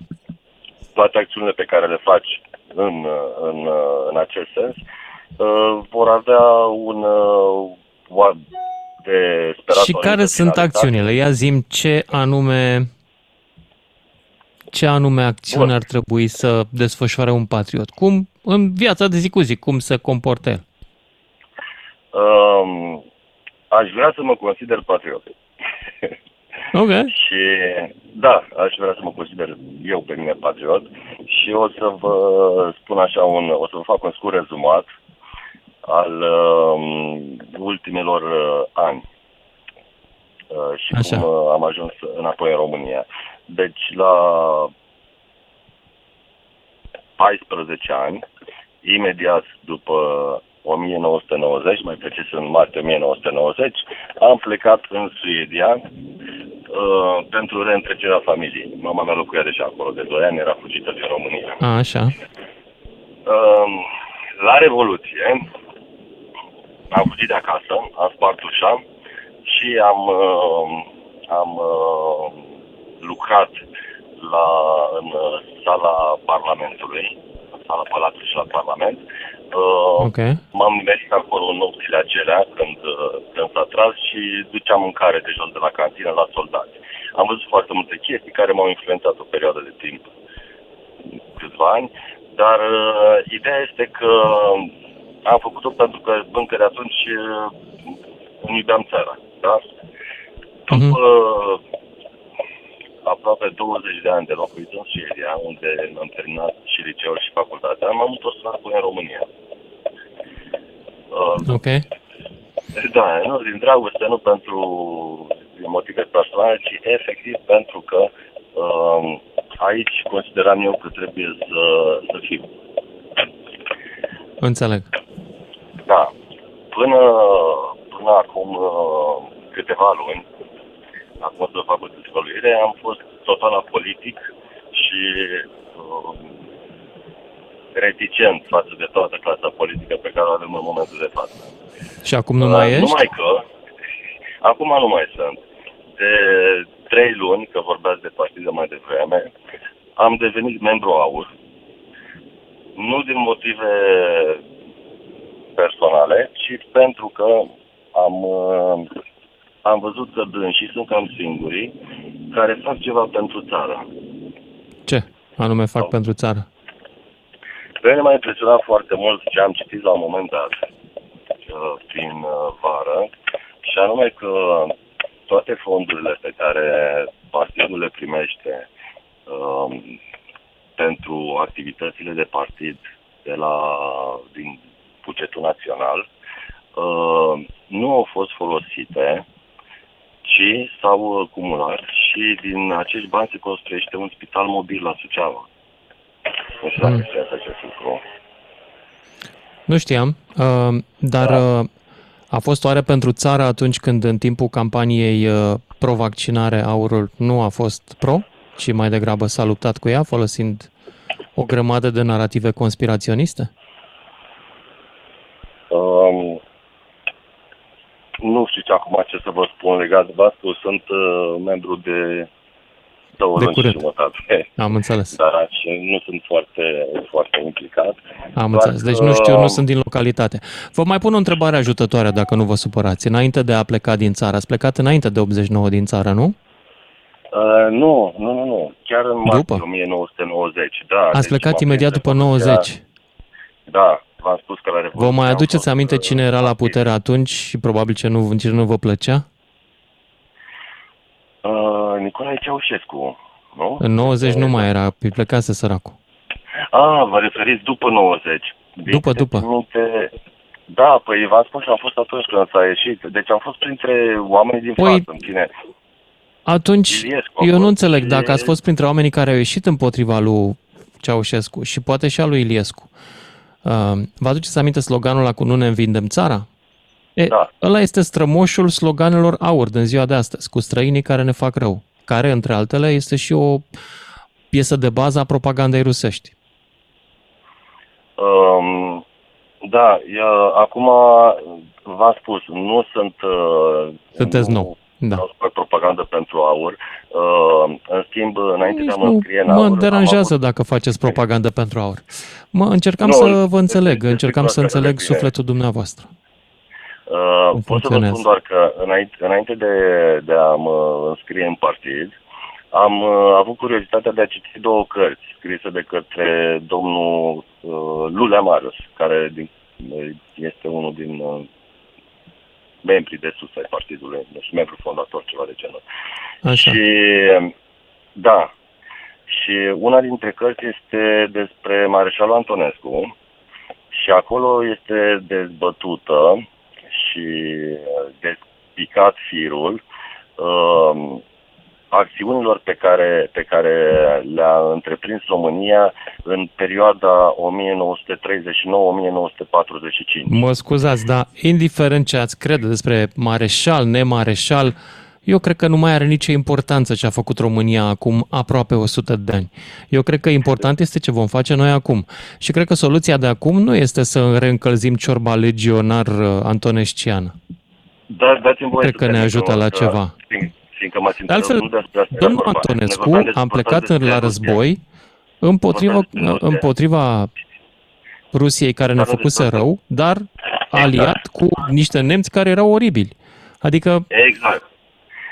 toate acțiunile pe care le faci în, în, în acest sens, uh, vor avea un uh, de sperat. Și care sunt acțiunile? Ia zim ce anume ce anume acțiune Bun. ar trebui să desfășoare un patriot? Cum, în viața de zi cu zi, cum se comportă el? Um, aș vrea să mă consider patriot. Ok. și da, aș vrea să mă consider eu pe mine patriot și o să vă spun așa un, o să vă fac un scurt rezumat al uh, ultimilor uh, ani uh, și așa. cum uh, am ajuns înapoi în România. Deci la 14 ani, imediat după 1990, mai precis în martie 1990, am plecat în Suedia uh, pentru reîntrecerea familiei. Mama mea locuia deja acolo de 2 ani, era fugită din România. A, așa. Uh, la Revoluție am fugit de acasă, am spart ușa și am, uh, am uh, lucrat la, în sala Parlamentului, în sala Palatului și la Parlament, Uh, okay. M-am nimerit acolo în nopțile acelea când, uh, când s-a tras și duceam mâncare de jos de la cantină la soldați. Am văzut foarte multe chestii care m-au influențat o perioadă de timp, câțiva ani, dar uh, ideea este că am făcut-o pentru că încă de atunci uh, îmi iubeam țara. Da? După uh-huh. aproape 20 de ani de locuit în Suedia, unde am terminat și liceul și facultatea, m-am întors înapoi în România. Uh, ok. Da, nu din dragoste, nu pentru motive personale, ci efectiv pentru că uh, aici consideram eu că trebuie să, să fiu. Înțeleg. Da. Până, până acum uh, câteva luni, acum să fac o dezvăluire, am fost total apolitic și uh, reticent față de toată clasa politică pe care o avem în momentul de față. Și acum nu mai uh, ești? Numai că, acum nu mai sunt. De trei luni, că vorbeați de partidă mai devreme, am devenit membru AUR. Nu din motive personale, ci pentru că am, uh, am văzut că și sunt cam singurii care fac ceva pentru țară. Ce anume fac Sau. pentru țară? Pe mine m-a impresionat foarte mult ce am citit la un moment dat uh, prin uh, vară și anume că toate fondurile pe care partidul le primește um, pentru activitățile de partid de la, din bugetul național uh, nu au fost folosite, ci s-au acumulat și din acești bani se construiește un spital mobil la Suceava. Nu știu dacă mm. știați acest lucru. Nu știam, uh, dar da. Uh, a fost oare pentru țară atunci când în timpul campaniei pro-vaccinare aurul nu a fost pro, ci mai degrabă s-a luptat cu ea folosind o grămadă de narrative conspiraționiste? Um, nu știu ce acum ce să vă spun legat de Bascu. Sunt uh, membru de două de luni curând. și jumătate. Am înțeles. Dar și nu sunt foarte, foarte implicat. Am înțeles. Deci nu știu, nu sunt din localitate. Vă mai pun o întrebare ajutătoare, dacă nu vă supărați. Înainte de a pleca din țară, ați plecat înainte de 89 din țară, nu? Uh, nu, nu, nu, nu. Chiar în martie 1990. Da, Ați deci plecat imediat după 90. Da, v-am spus că la Revoluție... Vă mai aduceți aminte uh, cine era la putere atunci și probabil ce nu, ce nu vă plăcea? Uh, Nicolae Ceaușescu, nu? În 90 nu mai era, plecase săracul. Ah, vă referiți după 90. După, după. Minte... Da, păi v-am spus și am fost atunci când s-a ieșit. Deci am fost printre oamenii din păi, față, în fine. Atunci, Iliescu, eu nu înțeleg dacă ați fost printre oamenii care au ieșit împotriva lui Ceaușescu și poate și a lui Iliescu. Uh, vă aduceți aminte sloganul ăla cu nu ne învindem țara? E, da. Ăla este strămoșul sloganelor aur din ziua de astăzi, cu străinii care ne fac rău, care, între altele, este și o piesă de bază a propagandei rusești. Um, da, eu, acum v-am spus, nu sunt... Uh, Sunteți nu, nou. Da. Vreau să fac propagandă pentru aur. Uh, în schimb, înainte de a mă nu înscrie în mă aur... am deranjează avut- dacă faceți propagandă pentru aur. Mă încercam Nu, să vă este- înțeleg, este încercam să situația înțeleg de bine. sufletul dumneavoastră. Uh, Cum pot să vă funcționează? spun doar că înainte, înainte de, de a mă înscrie în partid, am uh, avut curiozitatea de a citi două cărți scrise de către domnul uh, Lulea Marius, care din, este unul din uh, membrii de sus ai partidului, nu știu, membru fondator, ceva de genul. Așa. Și da, și una dintre cărți este despre Mareșalul Antonescu și acolo este dezbătută și uh, despicat firul uh, acțiunilor pe care, pe care le-a întreprins România în perioada 1939-1945. Mă scuzați, dar indiferent ce ați crede despre mareșal, nemareșal, eu cred că nu mai are nicio importanță ce a făcut România acum aproape 100 de ani. Eu cred că important este ce vom face noi acum. Și cred că soluția de acum nu este să reîncălzim ciorba legionar uh, antonesciană. Da, dați-mi voie Cred să că ne termin, ajută la că- ceva. fiind- Fiindcă m-ați De altfel, întrerupt, nu despre asta era domnul vorba. Ne Antonescu vorbeam despre- a plecat despre la Rusia. război împotriva, Vorbeam despre Rusia. împotriva Rusiei care ne-a Dar nu făcuse despre asta. rău, dar aliat cu niște nemți care erau oribili. Adică Exact.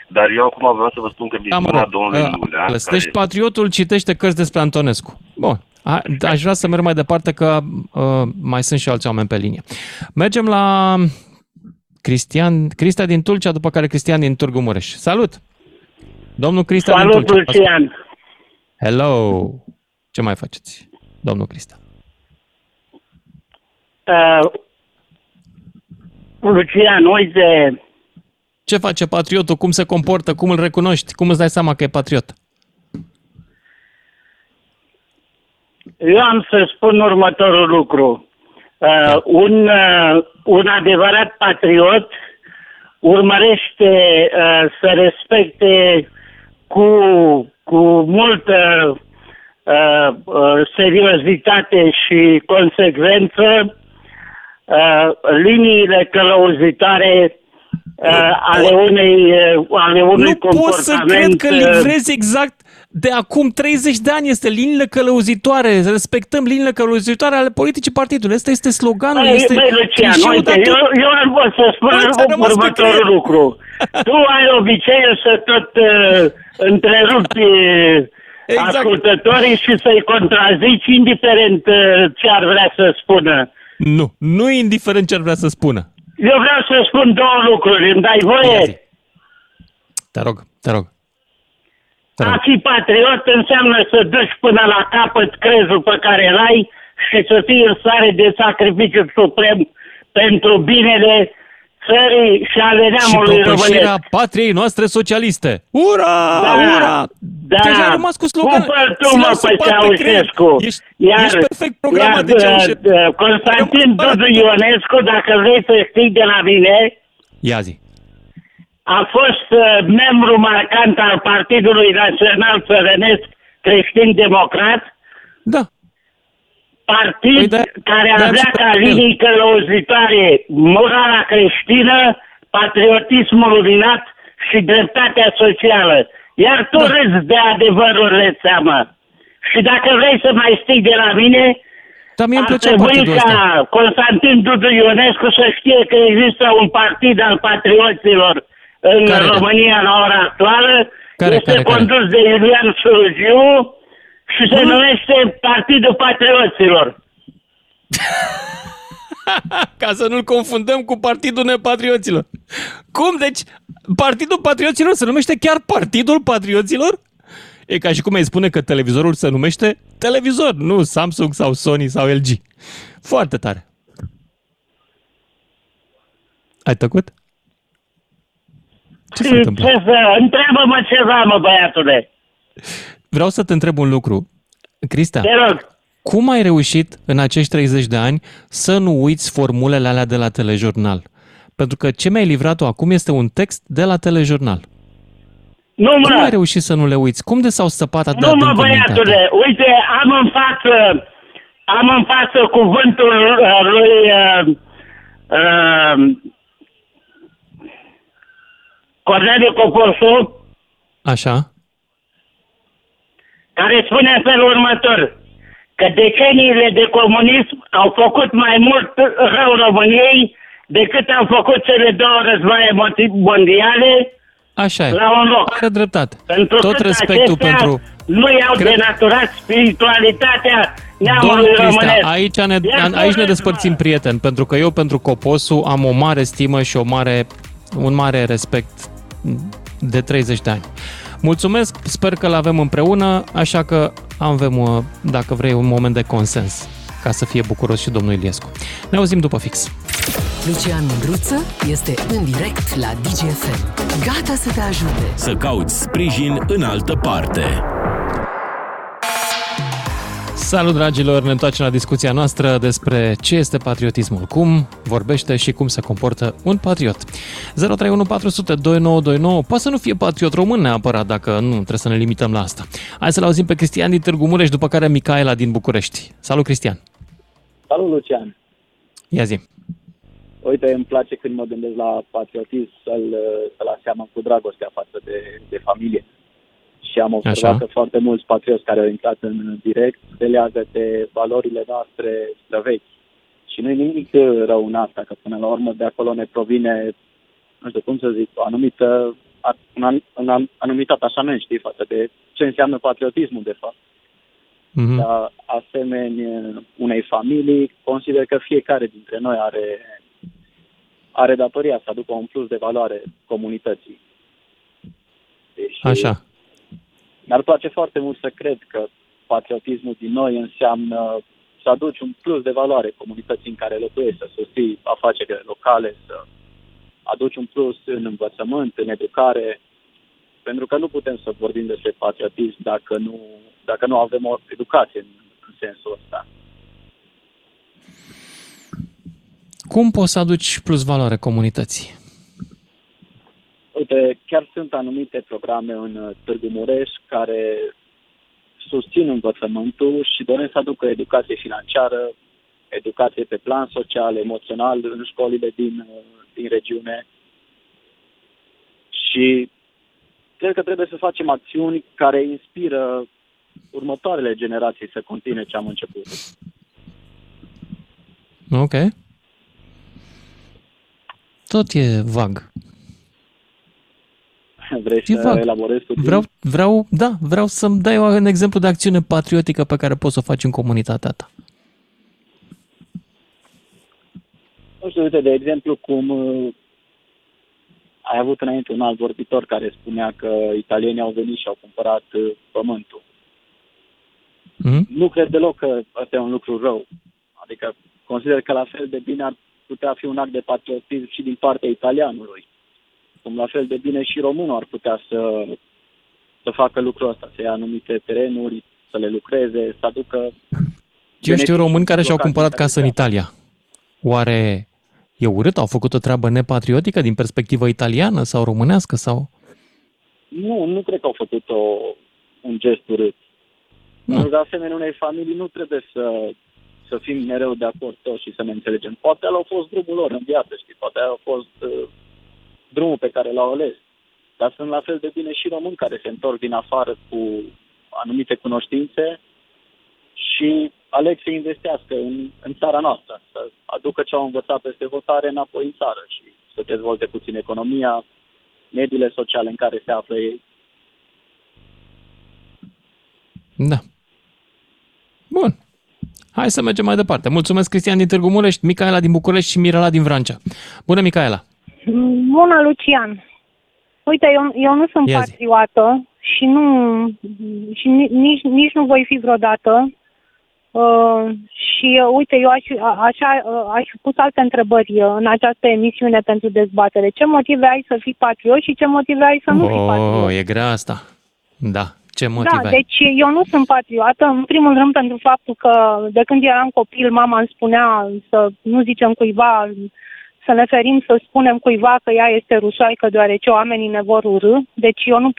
Dar eu acum vreau să vă spun că Da, mă viziunea rog, domnului uh, Lulea... ales. care- Deci patriotul citește cărți despre Antonescu. Bun. A, aș vrea să merg mai departe că uh, mai sunt și alți oameni pe linie. Mergem la Cristian, Cristia din Tulcea, după care Cristian din Târgu Mureș. Salut! Domnul Cristian din Salut, Tulcea. Lucian. Hello! Ce mai faceți, domnul Cristian? Uh, Lucian, uite, Ce face patriotul? Cum se comportă? Cum îl recunoști? Cum îți dai seama că e patriot? eu am să spun următorul lucru. Uh, un, uh, un adevărat patriot urmărește uh, să respecte cu, cu multă uh, uh, seriozitate și consecvență uh, liniile călăuzitoare uh, ale unei uh, ale unui nu pot să cred comportament că uh, livrezi exact de acum 30 de ani. Este liniile călăuzitoare. Respectăm liniile călăuzitoare ale politicii partidului. Asta este sloganul. Băi, este băi, Lucian, clișeul, uite, dar tu- eu, eu am pot să spun Băi, ți-a rămas pe creier. următorul lucru. Tu ai obiceiul să tot uh, întrerupi uh, Exact. ascultătorii și să-i contrazici indiferent uh, ce ar vrea să spună. Nu, nu e indiferent ce ar vrea să spună. Eu vreau să spun două lucruri. Îmi dai Ia zi. voie? Te rog, te rog. Te A rog. fi patriot înseamnă să duci până la capăt crezul pe care îl ai și să fii în stare de sacrificiu suprem pentru binele țării și ale Și neamului propășirea românesc. patriei noastre socialiste. Ura! Da, ura! da. Deja ai rămas cu slogan. Cumpăr tu, mă, pe Ceaușescu. Ești, Iar, ești perfect programat iar, de Ceaușescu. uh, uh, Constantin Dudu Ionescu, dacă vrei să știi de la mine, Ia zi. A fost uh, membru marcant al Partidului Național Țărănesc Creștin-Democrat, Da. partid Păi de- care de-aia am avea și ca pe el. linii călăuzitoare morala creștină, patriotismul luminat și dreptatea socială. Iar tu Da. râzi de adevărurile seamă. Și dacă vrei să mai știi de la mine, Dar mie îmi ar plăcea trebui partidul ca ăsta. Constantin Dudu Ionescu să știe că există un partid al patrioților în Care, da? România la ora actuală. Care, este care, care? condus de Iulian Surugiu și se Bă. numește Partidul Patrioților. Ca să nu-l confundăm cu Partidul Nepatrioților. Cum? Deci, Partidul Patrioților se numește chiar Partidul Patrioților? E ca și cum ai spune că televizorul se numește televizor, nu Samsung sau Sony sau LG. Foarte tare. Ai tăcut? Ce se întâmplă? Ce să... Întreabă-mă ceva, mă, băiatule. Vreau să te întreb un lucru. Cristea, Te rog. cum ai reușit în acești 30 de ani să nu uiți formulele alea de la telejurnal? Pentru că ce mi-ai livrat tu acum este un text de la telejurnal. Nu, Cum ai mă, reușit să nu le uiți? Cum de s-au săpat atât de nu, mă, adânc în mintea ta? băiatule. Uite, am în față, am în față cuvântul uh, lui uh, uh, Corneliu Coposu, Așa? care spune în felul următor că deceniile de comunism au făcut mai mult rău României decât au făcut cele două războaie moti- mondiale Așa e. la un loc. Are dreptate. Pentru Tot că respectul acestea pentru... Nu i-au Cred- denaturat spiritualitatea Domnul neamului Cristian, românesc. aici ne, Ia aici ne spuneți-mă. despărțim prieteni, pentru că eu pentru Coposu am o mare stimă și o mare, un mare respect de 30 de ani. Mulțumesc, sper că l-avem împreună, așa că avem, uh, dacă vrei, un moment de consens ca să fie bucuros și domnul Iliescu. Ne auzim după fix. Lucian Mândruță este în direct la DGFM. Gata să te ajute. Să cauți sprijin în altă parte. Salut, dragilor! Ne întoarcem la discuția noastră despre ce este patriotismul, cum vorbește și cum se comportă un patriot. 031 400 2929 poate să nu fie patriot român neapărat, dacă nu, trebuie să ne limităm la asta. Hai să-l auzim pe Cristian din Târgu Mureș, după care Micaela din București. Salut, Cristian! Salut, Lucian! Ia zi! Uite, îmi place când mă gândesc la patriotism să-l, să-l aseamăn cu dragostea față de, de familie. Și am observat Așa. că foarte mulți patrioți care au intrat în direct se leagă de valorile noastre străvechi. Și nu e nimic rău în asta, că până la urmă de acolo ne provine, nu știu cum să zic, o anumită, un, an- un an- anumit atașament, știi, față de ce înseamnă patriotismul, de fapt. Mhm. Dar asemenea unei familii, consider că fiecare dintre noi are, are datoria să aducă un plus de valoare comunității. Deci, Așa. Mi-ar place foarte mult să cred că patriotismul din noi înseamnă să aduci un plus de valoare comunității în care locuiești, să susții afacerile locale, să aduci un plus în învățământ, în educare, pentru că nu putem să vorbim despre patriotism dacă nu, dacă nu avem o educație în, în sensul ăsta. Cum poți să aduci plus valoare comunității? Uite, chiar sunt anumite programe în uh, Târgu Mureș care susțin învățământul și doresc să aducă educație financiară, educație pe plan social, emoțional în școlile din, uh, din regiune. Și cred că trebuie să facem acțiuni care inspiră următoarele generații să continue ce am început. Ok. Tot e vag. Vrei E să vag. elaborezi puțin? Vreau, vreau, da, vreau să-mi dai un exemplu de acțiune patriotică pe care poți să o faci în comunitatea ta. Nu știu, uite, de exemplu, cum uh, ai avut înainte un alt vorbitor care spunea că italienii au venit și au cumpărat uh, pământul. Mhm. Nu cred deloc că ăsta e un lucru rău. Adică consider că la fel de bine ar putea fi un act de patriotism și din partea italianului. Cum la fel de bine și românul ar putea să, să facă lucrul ăsta, să ia anumite terenuri, să le lucreze, să aducă... Eu știu români care și-au locații cumpărat care casă în Italia. Oare e urât? Au făcut o treabă nepatriotică din perspectivă italiană sau românească? sau? Nu, nu cred că au făcut o, un gest urât. Nu. Pentru că asemenea unei familii nu trebuie să, să fim mereu de acord toți și să ne înțelegem. Poate ăla a fost drumul lor în viață, știi? Poate ăla a fost uh, drumul pe care l-au ales. Dar sunt la fel de bine și români care se întorc din afară cu anumite cunoștințe și aleg să investească în, în țara noastră, să aducă ce au învățat peste votare înapoi în țară și să dezvolte puțin economia, mediile sociale în care se află ei. Da. Bun. Hai să mergem mai departe. Mulțumesc, Cristian din Târgu Mureș, Micaela din București și Mirela din Vrancea. Bună, Micaela! Bună, Lucian! Uite, eu, eu nu sunt Ia zi. patriotă și nu și ni- nici, nici nu voi fi vreodată. Uh, și uh, uite, eu aș, a- așa, uh, aș fi pus alte întrebări uh, în această emisiune pentru dezbatere. Ce motive ai să fii patriot și ce motive ai să nu fii patriot? Oh, e grea asta. Da. Ce motive Da, ai? deci eu nu sunt patriotă, în primul rând pentru faptul că de când eram copil, mama îmi spunea să nu zicem cuiva, să ne ferim să spunem cuiva că ea este rusoaică deoarece oamenii ne vor urâ. Deci eu nu,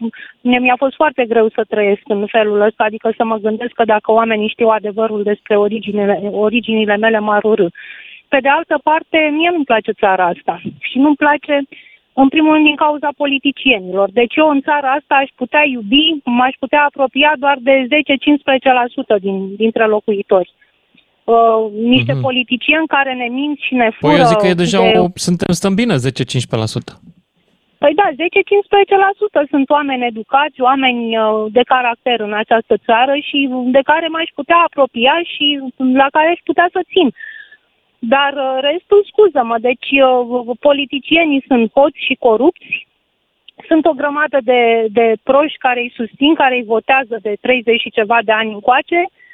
mie mi-a fost foarte greu să trăiesc în felul ăsta, adică să mă gândesc că dacă oamenii știu adevărul despre originile, originile mele, m-ar urâ. Pe de altă parte, mie nu-mi place țara asta și nu-mi place În primul rând din cauza politicienilor. Deci eu în țara asta aș putea iubi, m-aș putea apropia doar de 10-15% din, dintre locuitori. Uh, niște Mhm. mm-hmm. politicieni care ne mint și ne fură... Păi eu zic că e deja de... o, suntem, stăm bine 10-15%. Păi da, 10-15% sunt oameni educați, oameni uh, de caracter în această țară și de care m-aș putea apropia și la care aș putea să țin. Dar uh, restul, scuză-mă, deci uh, politicienii sunt hoți și corupți, sunt o grămadă de, de proști care îi susțin, care îi votează de 30 și ceva de ani încoace, uh,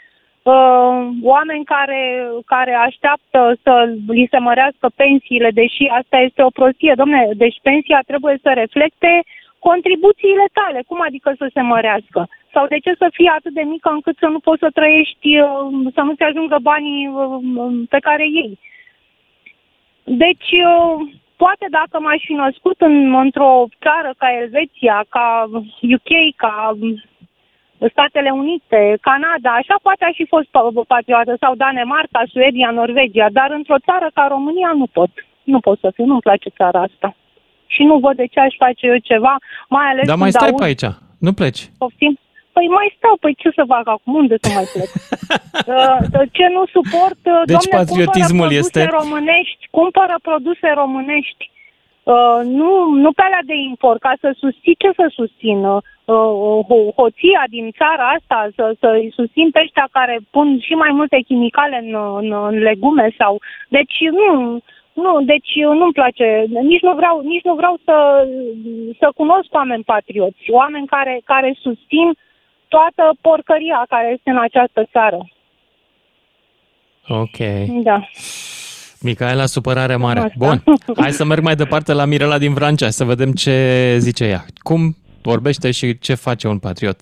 oameni care, care așteaptă să li se mărească pensiile, deși asta este o prostie. Domne, deci pensia trebuie să reflecte contribuțiile tale. Cum adică să se mărească? Sau de ce să fie atât de mică încât să nu poți să trăiești, uh, să nu-ți ajungă banii uh, pe care ei? Deci, uh, poate dacă m-aș fi născut în, într-o țară ca Elveția, ca UK, ca Statele Unite, Canada, așa poate aș fi fost pa- patriotă, sau Danemarca, Suedia, Norvegia, dar într-o țară ca România nu pot. Nu pot să fiu, nu-mi place țara asta. Și nu văd de ce aș face eu ceva, mai ales Dar mai când stai aud, pe aici, nu pleci. Poftim? Păi mai stau, păi ce să fac acum? Unde să mai plec? Uh, ce nu suport, uh, Deci domne, patriotismul cumpără produse este- românești, cumpără produse românești. Uh, nu, nu pe alea de import, ca să susții, ce să susțină? Uh, ho- hoția din țara asta, să, să-i susțin pe ăștia care pun și mai multe chimicale în, în, în legume sau... Deci nu, nu, deci nu-mi place, nici nu vreau, nici nu vreau să, să cunosc oameni patrioți, oameni care, care susțin toată porcăria care este în această țară. Ok. Da. Micaela, supărare mare. Asta. Bun, hai să merg mai departe la Mirela din Vrancea, să vedem ce zice ea. Cum vorbește și ce face un patriot?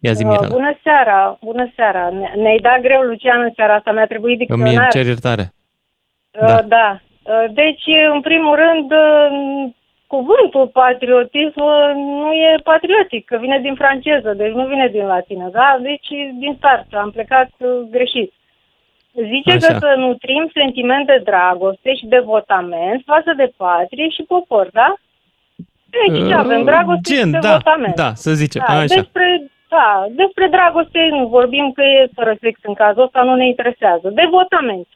Ia zi, Uh, Mirela. Bună seara, bună seara. Ne- Ne-ai dat greu, Lucian, în seara asta. Mi-a trebuit Îmi dicționar. cer iertare. Uh, da. da. Uh, Deci, în primul rând, uh, cuvântul patriotism uh, nu e patriotic, că vine din franceză, deci nu vine din latină, da? Deci, din start, am plecat uh, greșit. Zice Așa. că să nutrim sentiment de dragoste și devotament față de patrie și popor, da? Deci, ce Uh, avem? Dragoste gen, și da, devotament. da, să zicem, Da, așa. Despre, da, despre dragoste nu vorbim că e fără sex în cazul ăsta, nu ne interesează. Devotament.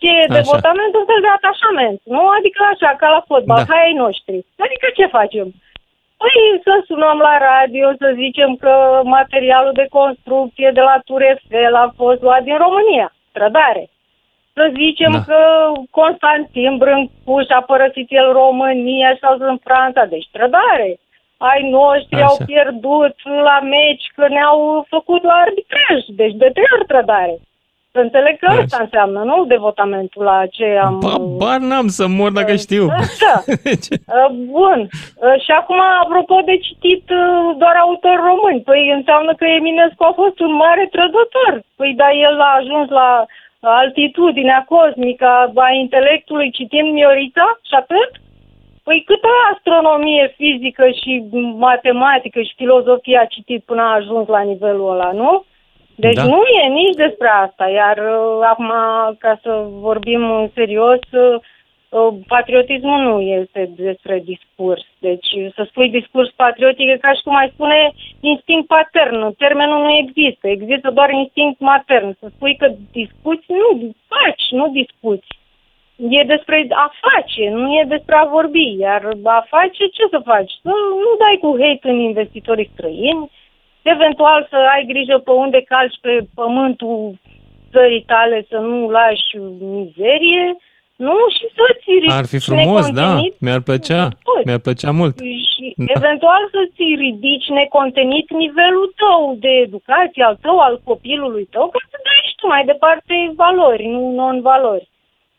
Ce e Așa. devotament? Un fel de atașament, nu? Adică așa, ca la fotbal, Da. da. hai ai noștri. Adică ce facem? Păi să sunăm la radio, să zicem că materialul de construcție de la Tour Eiffel a fost luat din România, trădare. Să zicem Da. că Constantin Brâncuș a părăsit el România și a în Franța, deci trădare. Ai noștri Așa. au pierdut la meci că ne-au făcut la arbitraj, deci de trei ori trădare. Să înțeleg că asta înseamnă, nu? Devotamentul la ce am... Bar n-am să mor dacă știu. Așa. Uh, Bun. Uh, Și acum, apropo de citit uh, doar autor români, păi înseamnă că Eminescu a fost un mare trădător. Păi da, el a ajuns la altitudinea cosmică a intelectului citind Miorița și atât? Păi câtă astronomie fizică și matematică și filozofie a citit până a ajuns la nivelul ăla, nu? Deci Da. nu e nici despre asta, iar uh, acum, ca să vorbim uh, serios, uh, uh, patriotismul nu este despre discurs. Deci să spui discurs patriotic e ca și cum ai spune instinct patern. Termenul nu există, există doar instinct matern. Să spui că discuți, nu, faci, nu discuți. E despre a face, nu e despre a vorbi. Iar a face, ce să faci? Să nu dai cu hate în investitorii străini, eventual să ai grijă pe unde calci pe pământul țării tale, să nu lași mizerie, nu? Și să-ți ridici Ar fi frumos, da, necontenit mi-ar plăcea, Păi. mi-ar plăcea mult. și Da. eventual să-ți ridici necontenit nivelul tău de educație, al tău, al copilului tău, ca să dai și tu mai departe valori, nu non-valori.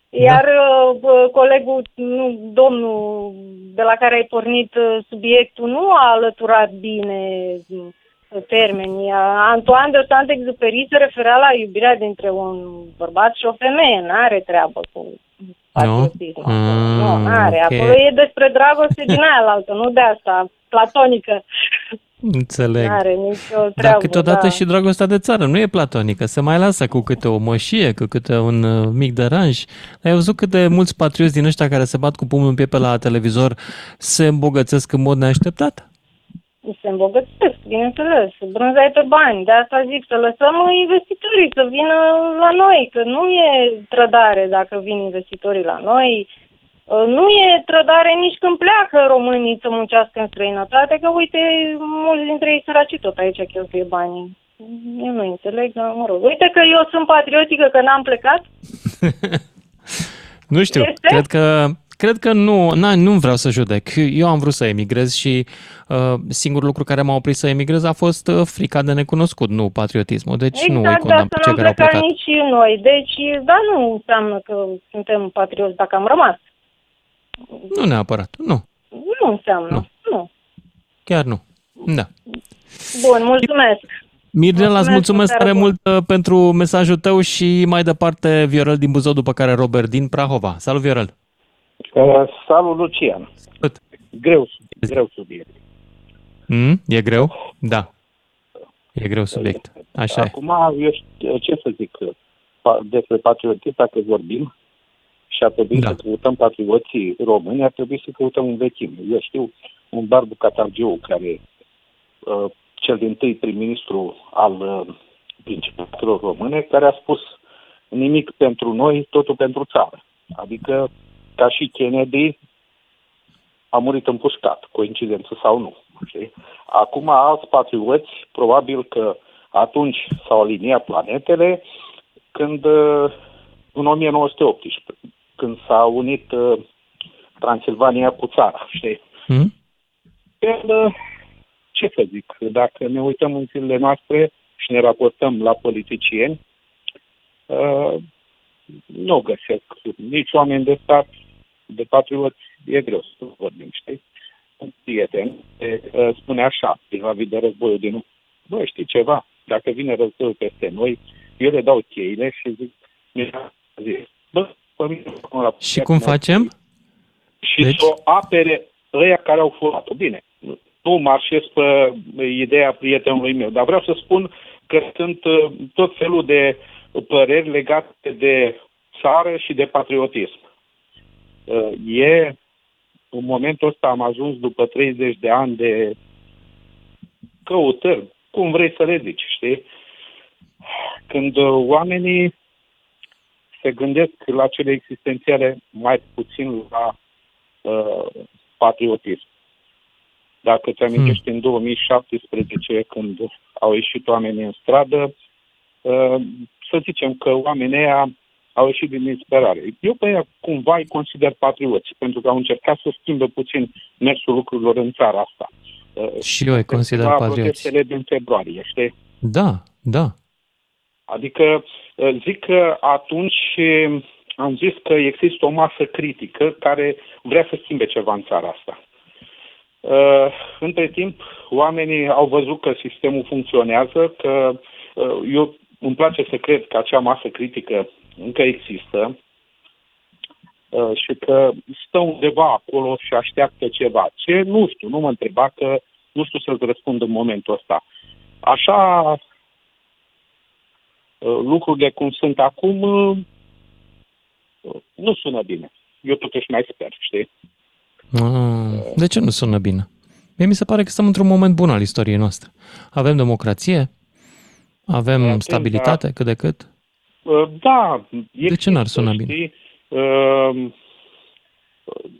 Iar uh, bă, colegul, nu, domnul de la care ai pornit uh, subiectul, nu a alăturat bine uh, termenii. Antoine de Saint-Exupéry se referea la iubirea dintre un bărbat și o femeie. N-are treabă cu patriotism. Mm, Nu, are. ok. Acolo e despre dragoste din aia la altă, nu de asta. platonică. Înțeleg. Nu are nicio treabă. Dar câteodată da. și dragostea de țară nu e platonică, se mai lasă cu câte o mășie, cu câte un uh, mic deranj. Ai văzut cât de mulți patrioți din ăștia care se bat cu pumnul în piept la televizor se îmbogățesc în mod neașteptat? Se îmbogățesc, bineînțeles. Brânza e pe bani. De asta zic să lăsăm investitorii să vină la noi, că nu e trădare dacă vin investitorii la noi. Uh, Nu e trădare nici când pleacă românii să muncească în străinătate, că uite, mulți dintre ei săraci tot aici cheltuie banii. Eu nu înțeleg, dar mă rog. Uite că eu sunt patriotică că n-am plecat. Nu știu, Este? cred că Cred că nu, na, nu vreau să judec. Eu am vrut să emigrez și uh, singurul lucru care m-a oprit să emigrez a fost uh, frica de necunoscut, nu patriotismul. Deci nu îi exact, de condamn asta pe cei n-am care au plecat plecat. nici noi. Deci, da, nu înseamnă că suntem patrioți dacă am rămas. Nu neapărat, nu. Nu înseamnă. Nu. nu. Chiar nu. Da. Bun, mulțumesc. Mirela, îți Mulțumesc, mulțumesc seară tare bună. mult uh, pentru mesajul tău și mai departe Viorel din Buzău, după care Robert din Prahova. Salut, Viorel! Uh, salut, Lucian. Greu, greu subiect. Mm? E greu? Da. E greu subiect. Așa e. Acum, eu știu, ce să zic, pa- despre patriotism, dacă vorbim, și ar trebui da. să căutăm patrioții români, ar trebui să căutăm un vechime. Eu știu un Barbu Catargiu, care, uh, cel din tâi prim-ministru al uh, Principatelor Române, care a spus nimic pentru noi, totul pentru țară. Adică, ca și Kennedy, a murit împușcat, coincidență sau nu. Știi? Acum, alți patrioți, probabil că atunci s-au aliniat planetele când, uh, în 1918, când s-a unit uh, Transilvania cu țara, știi? Mm? Când, uh, ce să zic, dacă ne uităm în zilele noastre și ne raportăm la politicieni, uh, nu găsesc nici oameni de stat, de patrioți, e greu să vorbim, știi? Un prieten eh, spune așa, vis-a-vis de războiul din Bă, știi ceva, dacă vine războiul peste noi, eu le dau cheile și zic, mi-a zis, bă, pe mine, acum la Și cum facem? și deci? să o apere ăia care au furat-o. Bine, nu marșez pe ideea prietenului meu, dar vreau să spun că sunt uh, tot felul de păreri legate de țară și de patriotism. Uh, E, în momentul ăsta am ajuns după 30 de ani de căutări, cum vrei să le zici, știi? Când uh, oamenii se gândesc la cele existențiale mai puțin la uh, patriotism. Dacă ți amintești în 2017 când au ieșit oamenii în stradă, uh, să zicem că oamenii ăia au ieșit din disperare. Eu pe ea cumva îi consider patrioți, pentru că au încercat să schimbe puțin mersul lucrurilor în țara asta. Uh, Și eu îi consider la patrioți. protestele din februarie, știi? Da, da. Adică uh, zic că atunci uh, am zis că există o masă critică care vrea să schimbe ceva în țara asta. Uh, Între timp, oamenii au văzut că sistemul funcționează, că uh, eu îmi place să cred că acea masă critică încă există uh, și că stă undeva acolo și așteaptă ceva. Ce? Nu știu, nu mă întreba că nu știu să-ți răspund în momentul ăsta. Așa uh, lucrurile cum sunt acum uh, nu sună bine. Eu totuși mai sper, știi? Ah, De ce nu sună bine? Mie mi se pare că stăm într-un moment bun al istoriei noastre. Avem democrație, avem stabilitate cât de cât. Uh, Da. De ce n-ar suna bine? Știi? Uh,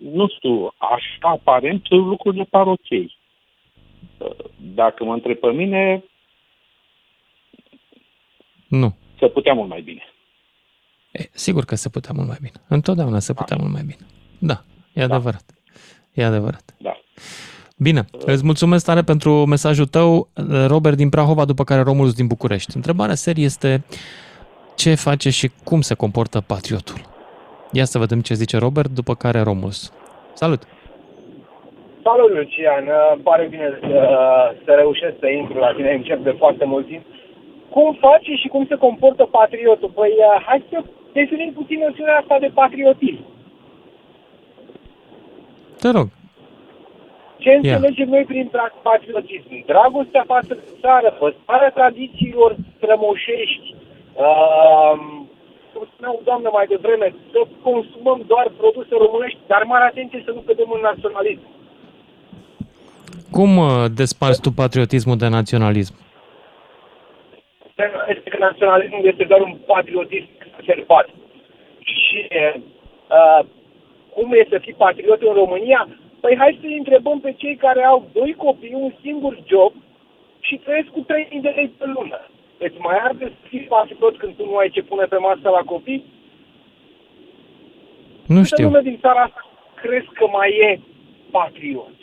nu știu, așa aparent lucrurile par ok. Uh, Dacă mă întreb pe mine, Nu. se putea mult mai bine. E, sigur că se putea mult mai bine. Întotdeauna se putea mult mai bine. Da, e adevărat. E adevărat. Da. Bine, îți mulțumesc tare pentru mesajul tău, Robert din Prahova, după care Romulus din București. Întrebarea serie este ce face și cum se comportă patriotul. Ia să vedem ce zice Robert, după care Romulus. Salut! Salut, Lucian! Îmi pare bine să, să reușesc să intru la tine, încep de foarte mult timp. Cum face și cum se comportă patriotul? Păi, uh, hai să definim puțin noțiunea asta de patriotism. Te rog. Ce înțelegem noi prin tra- patriotism? Dragostea față de țară, păstrarea tradițiilor strămoșești, uh, cum spuneau doamnă mai devreme, să consumăm doar produse românești, dar mare atenție să nu cădem în naționalism. Cum uh, desparți tu patriotismul de naționalism? Este că naționalismul este doar un patriotism exacerbat. Și uh, cum e să fii patriot în România? Păi hai să întrebăm pe cei care au doi copii, un singur job și trăiesc cu 3.000 de lei pe lună. Deci mai arde să fii patriot când tu nu ai ce pune pe masă la copii? Nu Câtă știu. lume din țara asta crezi că mai e patriot?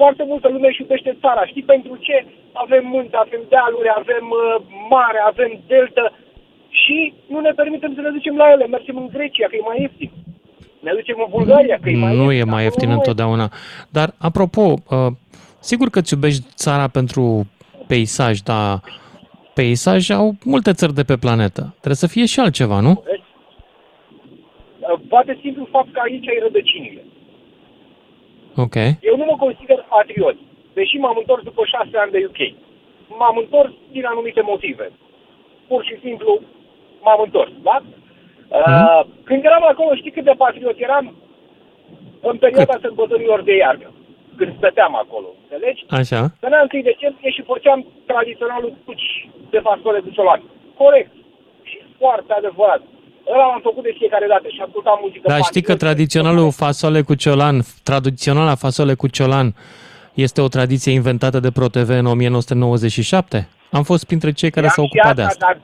Foarte multă lume își iubește țara. Știi pentru ce? Avem munte, avem dealuri, avem uh, mare, avem delta și nu ne permitem să ne ducem la ele. Mergem în Grecia, că e mai ieftin. Ne ducem în Bulgaria, că e mai Nu ieftin. e mai ieftin Acolo nu e. întotdeauna. Dar, apropo, uh, sigur că îți iubești țara pentru peisaj, dar peisaj au multe țări de pe planetă. Trebuie să fie și altceva, nu? Uh, Poate simplu fapt că aici ai rădăcinile. Ok. Eu nu mă consider patriot, deși m-am întors după șase ani de UK. M-am întors din anumite motive. Pur și simplu m-am întors, da? Uh, când eram acolo, știi cât de patriot eram? În perioada sărbătorilor de iarnă, când stăteam acolo, înțelegi? Așa. Stăneam întâi decembrie și făceam tradiționalul tuci de fasole cu ciolan. Corect. Și foarte adevărat. Ăla l-am făcut de fiecare dată și ascultam muzică Dar știi că patriotică. tradiționalul fasole cu ciolan, tradiționala fasole cu ciolan, este o tradiție inventată de ProTV în 1997? Am fost printre cei care s-au Ia și ocupat de asta. Dar,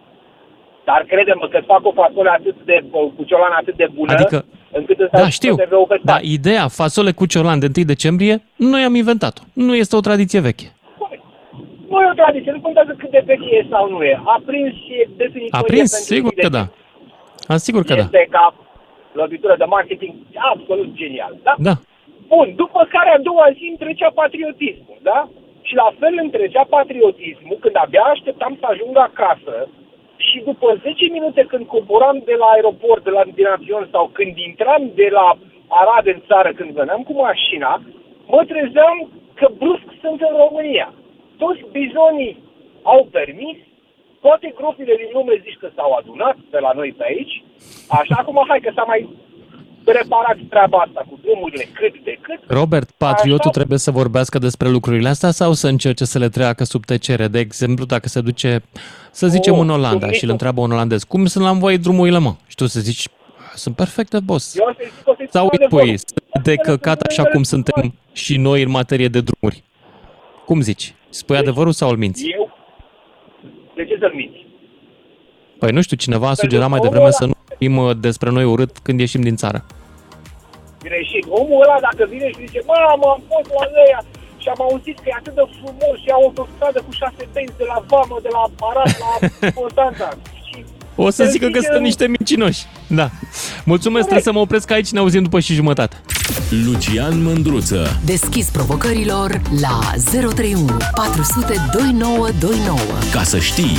dar crede-mă că fac o fasole atât de, cu ciolan atât de bună, Adică- încât îți Da, dau știu. TV-ul pe Dar ideea fasole cu ciolan de 1 decembrie, noi am inventat-o. Nu este o tradiție veche. Nu e o tradiție, nu contează cât de veche e sau nu e. A prins și e definitorie A prins? pentru Sigur zi de că da. A, sigur că da. Este ca lovitură de marketing absolut genial, da? Da. Bun, după care a doua zi îmi trecea patriotismul, da? Și la fel îmi trecea patriotismul când abia așteptam să ajung acasă și după 10 minute când coboram de la aeroport, de la din avion sau când intram de la Arad în țară, când veneam cu mașina, mă trezeam că brusc sunt în România. Toți bizonii au permis, toate gropile din lume zici că s-au adunat de la noi pe aici, așa acum hai că s-a mai reparat treaba asta cu drumurile cât de cât. Robert, patriotul Așa. trebuie să vorbească despre lucrurile astea sau să încerce să le treacă sub tăcere? De exemplu, dacă se duce, să zicem, Oh, în Olanda sub și îl niciun- întreabă un olandez, cum sunt la voi drumurile, mă? Și tu să zici, sunt perfecte, boss. Eu să-i zic, o să-i Sau spun îi pui, adevărul. sunt de căcat așa cum suntem și noi în materie de drumuri. Cum zici? Spui adevărul sau îl minți? Eu? De ce să-l minți? Păi nu știu, cineva a sugerat mai omul devreme ăla- să nu vorbim uh, despre noi urât când ieșim din țară. Greșit. Omul ăla dacă vine și zice, mamă, am fost la ăia și am auzit că e atât de frumos și au o autostradă cu șase benzi de la Vamă, de la Arad, la Constanța. Și O să el zică că zice- sunt niște mincinoși. Da. Mulțumesc, trebuie să mă opresc aici, ne auzim după și jumătate. Lucian Mândruță. Deschis provocărilor la 031 400 2929. Ca să știi.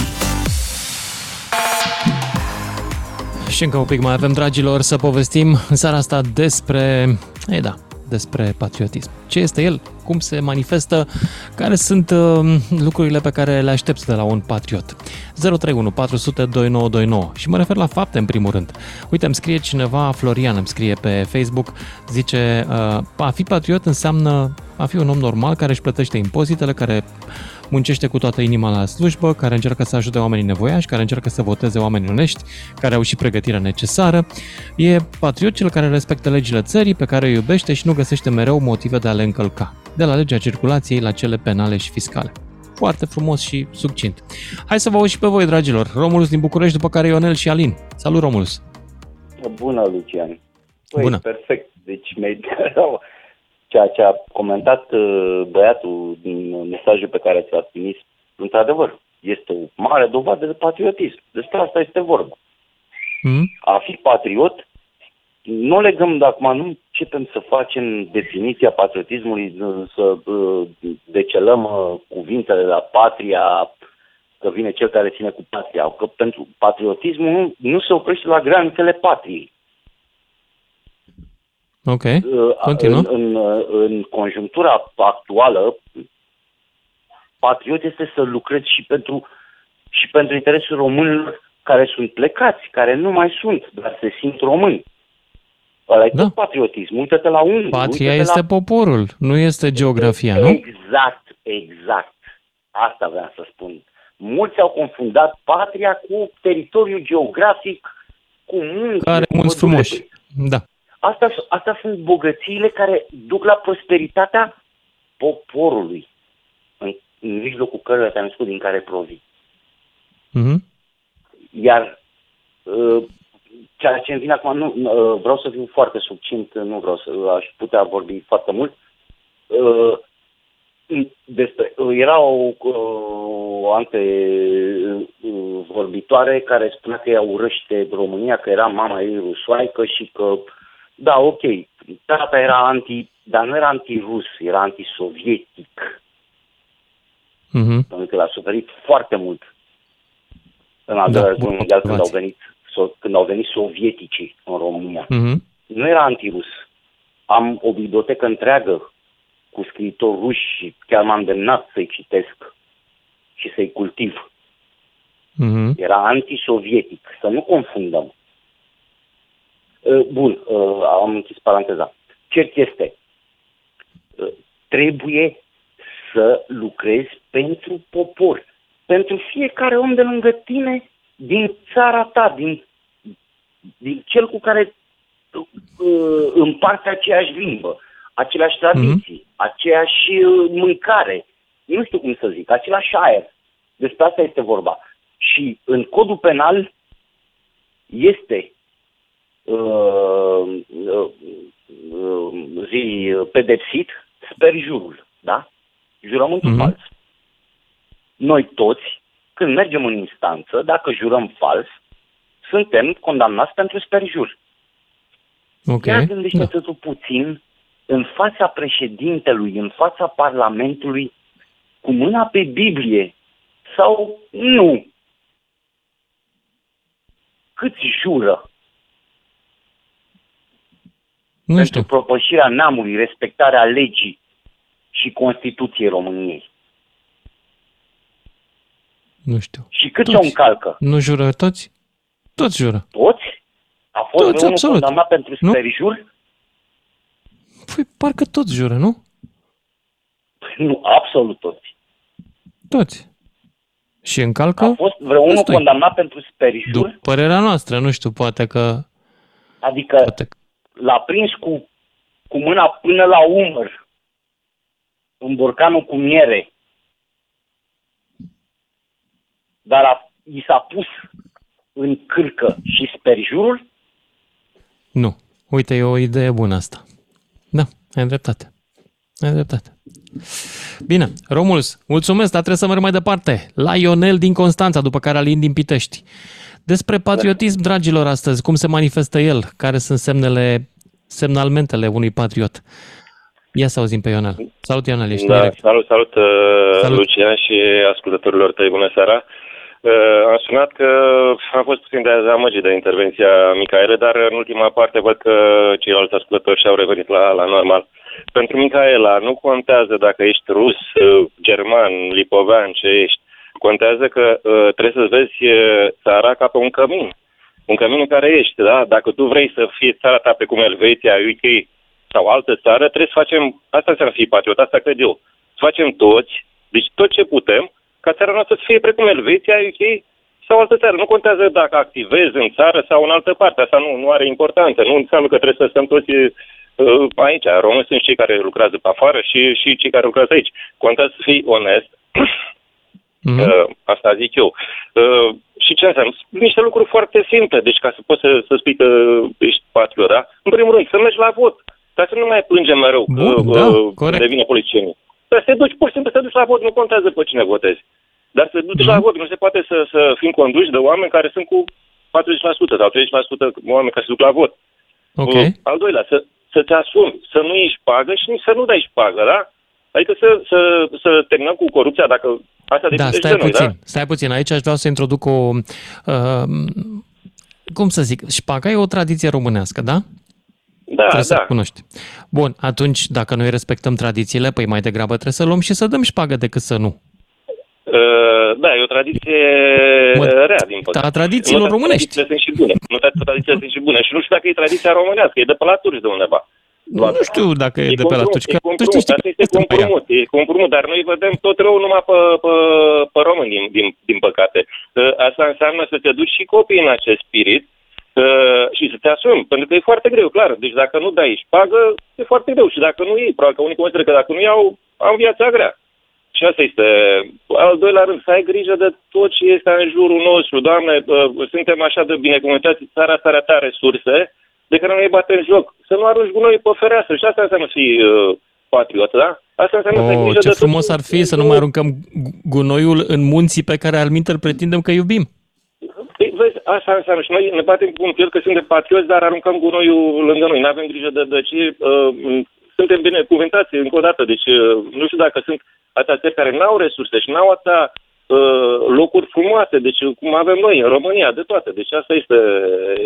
Și încă un pic mai avem, dragilor, să povestim în seara asta despre, ei da, despre patriotism. Ce este el? Cum se manifestă? Care sunt uh, lucrurile pe care le aștepți de la un patriot? 031 400 2929 și mă refer la fapte în primul rând. Uite, îmi scrie cineva, Florian îmi scrie pe Facebook, zice, uh, a fi patriot înseamnă a fi un om normal care își plătește impozitele, care muncește cu toată inima la slujbă, care încearcă să ajute oamenii nevoiași, care încearcă să voteze oameni onești, care au și pregătirea necesară. E patriot cel care respectă legile țării, pe care o iubește și nu găsește mereu motive de a le încălca, de la legea circulației la cele penale și fiscale. Foarte frumos și succint. Hai să vă aud și pe voi, dragilor. Romulus din București, după care Ionel și Alin. Salut, Romulus! Bună, Lucian. Păi, Bună. perfect. Deci mi-ai ceea ce a comentat uh, băiatul din mesajul pe care ți l-a trimis, într-adevăr, este o mare dovadă de patriotism. Despre asta este vorba. Mm? A fi patriot, nu legăm, de acum nu începem să facem definiția patriotismului, să uh, decelăm uh, cuvintele la patria, că vine cel care ține cu patria. Că pentru patriotismul nu, nu se oprește la granițele patriei. Ok, Uh, continuă. În, în, uh, în conjunctura actuală, patriot este să lucrezi și pentru, și pentru interesul românilor care sunt plecați, care nu mai sunt, dar se simt români. Ăla e da. tot patriotism. Uită-te la unii. Patria uită-te este la... poporul, nu este geografia, nu? Exact, exact. Asta vreau să spun. Mulți au confundat patria cu teritoriul geografic, cu munți. Care cu mulți pădurile. frumoși. Da. Asta, asta sunt bogățiile care duc la prosperitatea poporului, în, în mijlocul căruia te-am născut, din care provii. Mhm. Iar uh, ceea ce îmi vine acum, nu, uh, vreau să fiu foarte succint, nu vreau să aș putea vorbi foarte mult. Uh, despre, uh, era o, o ante uh, vorbitoare care spunea că ea urăște România, că era mama ei rusoaică și că, da, ok, tata era anti, dar nu era anti-rus, era antisovietic. Mhm. Pentru că l-a suferit foarte mult în al Da, doilea război mondial când au observație. venit so- când au venit sovieticii în România. Mhm. Nu era antirus. Am o bibliotecă întreagă cu scriitori ruși și chiar m-am demnat să-i citesc și să-i cultiv. Mhm. Era antisovietic, să nu confundăm. Uh, Bun, uh, am închis paranteza. Cert este, uh, trebuie să lucrezi pentru popor, pentru fiecare om de lângă tine din țara ta, din, din cel cu care uh, împarte aceeași limbă, aceleași tradiții, mm-hmm. aceeași uh, mâncare, nu știu cum să zic, același aer. Despre asta este vorba. Și în codul penal este uh, uh, uh, zi pedepsit sperjurul, da? Jurământul mm-hmm. fals. Noi toți, când mergem în instanță, dacă jurăm fals, suntem condamnați pentru sperjur. Ok. Ia gândește-te tu puțin în fața președintelui, în fața Parlamentului, cu mâna pe Biblie sau nu. Câți jură Nu pentru știu. propășirea neamului, respectarea legii și Constituției României? Nu știu. Și câți Toți. o încalcă? Nu jură toți? Toți jură. Toți? A fost Toți, vreunul absolut. condamnat pentru Nu? sperjur? Păi, parcă toți jură, nu? Nu, absolut toți. Toți. Și încalcă? A fost vreunul Ăsta-i. condamnat pentru sperjur? După părerea noastră, nu știu, poate că... Adică l-a prins cu, cu mâna până la umăr în borcanul cu miere. Dar a, i s-a pus în cârcă și sperjurul? Nu. Uite, e o idee bună asta. Da, ai dreptate. Ai dreptate. Bine, Romulus, mulțumesc, dar trebuie să merg mai departe. La Ionel din Constanța, după care Alin din Pitești. Despre patriotism, dragilor, astăzi, cum se manifestă el, care sunt semnele, semnalmentele unui patriot. Ia să auzim pe Ionel. Salut, Ionel, ești în Da, direct. salut, salut, uh, Salut. Lucian și ascultătorilor tăi, bună seara. Uh, am sunat că am fost puțin dezamăgit de intervenția Micaele, dar în ultima parte văd că ceilalți ascultători și-au revenit la, la normal. Pentru Micaela, nu contează dacă ești rus, uh, german, lipovean, ce ești. Contează că uh, trebuie să-ți vezi uh, țara ca pe un cămin. Un cămin în care ești, da? Dacă tu vrei să fie țara ta pe cum Elveția, UK sau altă țară, trebuie să facem, asta înseamnă să fii patriot, asta cred eu. Să facem toți, deci tot ce putem, ca țara noastră să fie precum Elveția, UK sau altă țară. Nu contează dacă activezi în țară sau în altă parte, asta nu, nu are importanță. Nu înseamnă că trebuie să stăm toți uh, aici. Românii sunt cei care lucrează pe afară și, și cei care lucrează aici. Contează să fii onest, Mhm. Uh, asta zic eu. Uh, și ce înseamnă? Niște lucruri foarte simple. Deci ca să poți să, să spui că ești patriot, da? În primul rând, să mergi la vot. Ca să nu mai plângem mereu că Bun, da, uh, corect. devine politicienii. Dar să te duci, pur și simplu să te duci la vot, nu contează pe cine votezi. Dar să te duci Mhm. la vot, nu se poate să, să fim conduși de oameni care sunt cu 40% sau 30% oameni care se duc la vot. Ok. Uh, al doilea, să, să te asumi, să nu ieși pagă și nici să nu dai pagă, da? Adică să, să, să terminăm cu corupția, dacă asta Da, depinde stai de noi, puțin, da? stai puțin. Aici aș vrea să introduc o... Uh, cum să zic? Șpaga e o tradiție românească, da? Da, trebuie să da. cunoști. Bun, atunci, dacă noi respectăm tradițiile, păi mai degrabă trebuie să luăm și să dăm șpagă decât să nu. Uh, da, e o tradiție Mă, rea, din păcate. a tradițiilor Nu toate românești. Tradițiile sunt și bune. Nu toate tradițiile sunt și bune. Și nu știu dacă e tradiția românească, e de pe la turci de undeva. Nu, nu știu dacă e, de pe la tuci, că e tu știi, compromut, asta este compromut, e compromut, dar noi vedem tot rău numai pe, pe, pe români, din, din, din păcate. Uh, Asta înseamnă să te duci și copii în acest spirit uh, și să te asumi, pentru că e foarte greu, clar. Deci dacă nu dai șpagă, e foarte greu și dacă nu iei, probabil că unii consideră că dacă nu iau, am viața grea. Și asta este. Al doilea rând, să ai grijă de tot ce este în jurul nostru. Doamne, uh, suntem așa de binecuvântați, țara asta are atâtea resurse, de care noi batem joc. Să nu arunci gunoi pe fereastră. Și asta înseamnă să fii uh, patriot, da? Asta înseamnă să ai Oh, grijă ce de frumos ar fi să nu mai aruncăm gu- gunoiul în munții pe care alminter pretindem că iubim. Păi, vezi, asta înseamnă. Și noi ne batem cu un piel că suntem patrioți, dar aruncăm gunoiul lângă noi. Nu avem grijă de, de ce... Uh, suntem binecuvântați încă o dată. Deci uh, nu știu dacă sunt atâtea țări care n-au resurse și n-au atâtea uh, locuri frumoase, deci cum avem noi în România, de toate. Deci asta este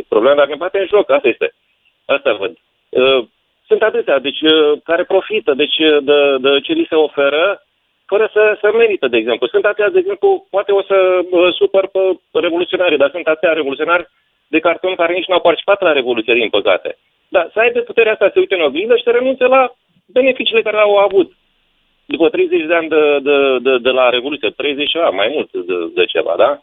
problema, dar ne batem în joc, asta este. Asta văd. Uh, sunt atâția, deci, uh, care profită deci, uh, de, de ce li se oferă, fără să, să merită, de exemplu. Sunt atâția, de exemplu, poate o să uh, supăr pe revoluționari, dar sunt atâția revoluționari de carton care nici nu au participat la Revoluție, din păcate. Da, să aibă puterea asta să se uite în oglindă și să renunțe la beneficiile care au avut după 30 de ani de, de, de, de la Revoluție, 30 ceva, mai mult de, de ceva, da?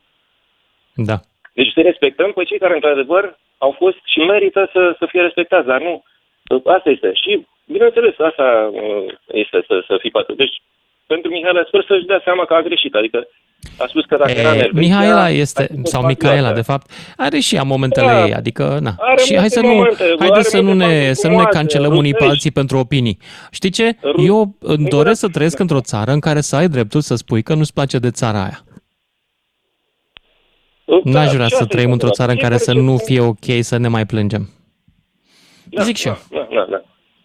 Da. Deci să respectăm pe cei care, într-adevăr, au fost și merită să, să fie respectați, dar nu. Asta este. Și, bineînțeles, asta uh, este să, să fii patriot. Deci, pentru Mihaela, sper să-și dea seama că a greșit. Adică a spus că dacă era E, nervos, Mihaela ea- este, a fost sau patriotă. Micaela, de fapt, are și ea momentele Da. ei, adică, na. Are și hai multe să nu, momente, haide are să nu multe ne, fapte să nu ne frumoase, cancelăm unii pe rusești. alții pentru opinii. Știi ce? Eu îmi doresc să trăiesc într-o țară în care să ai dreptul să spui că nu-ți place de țara aia. N-aș vrea și să asta trăim e într-o țară în care adevărat. să nu Fiecare fie ok să ne mai plângem. Da, Zic și eu. Da, da, da.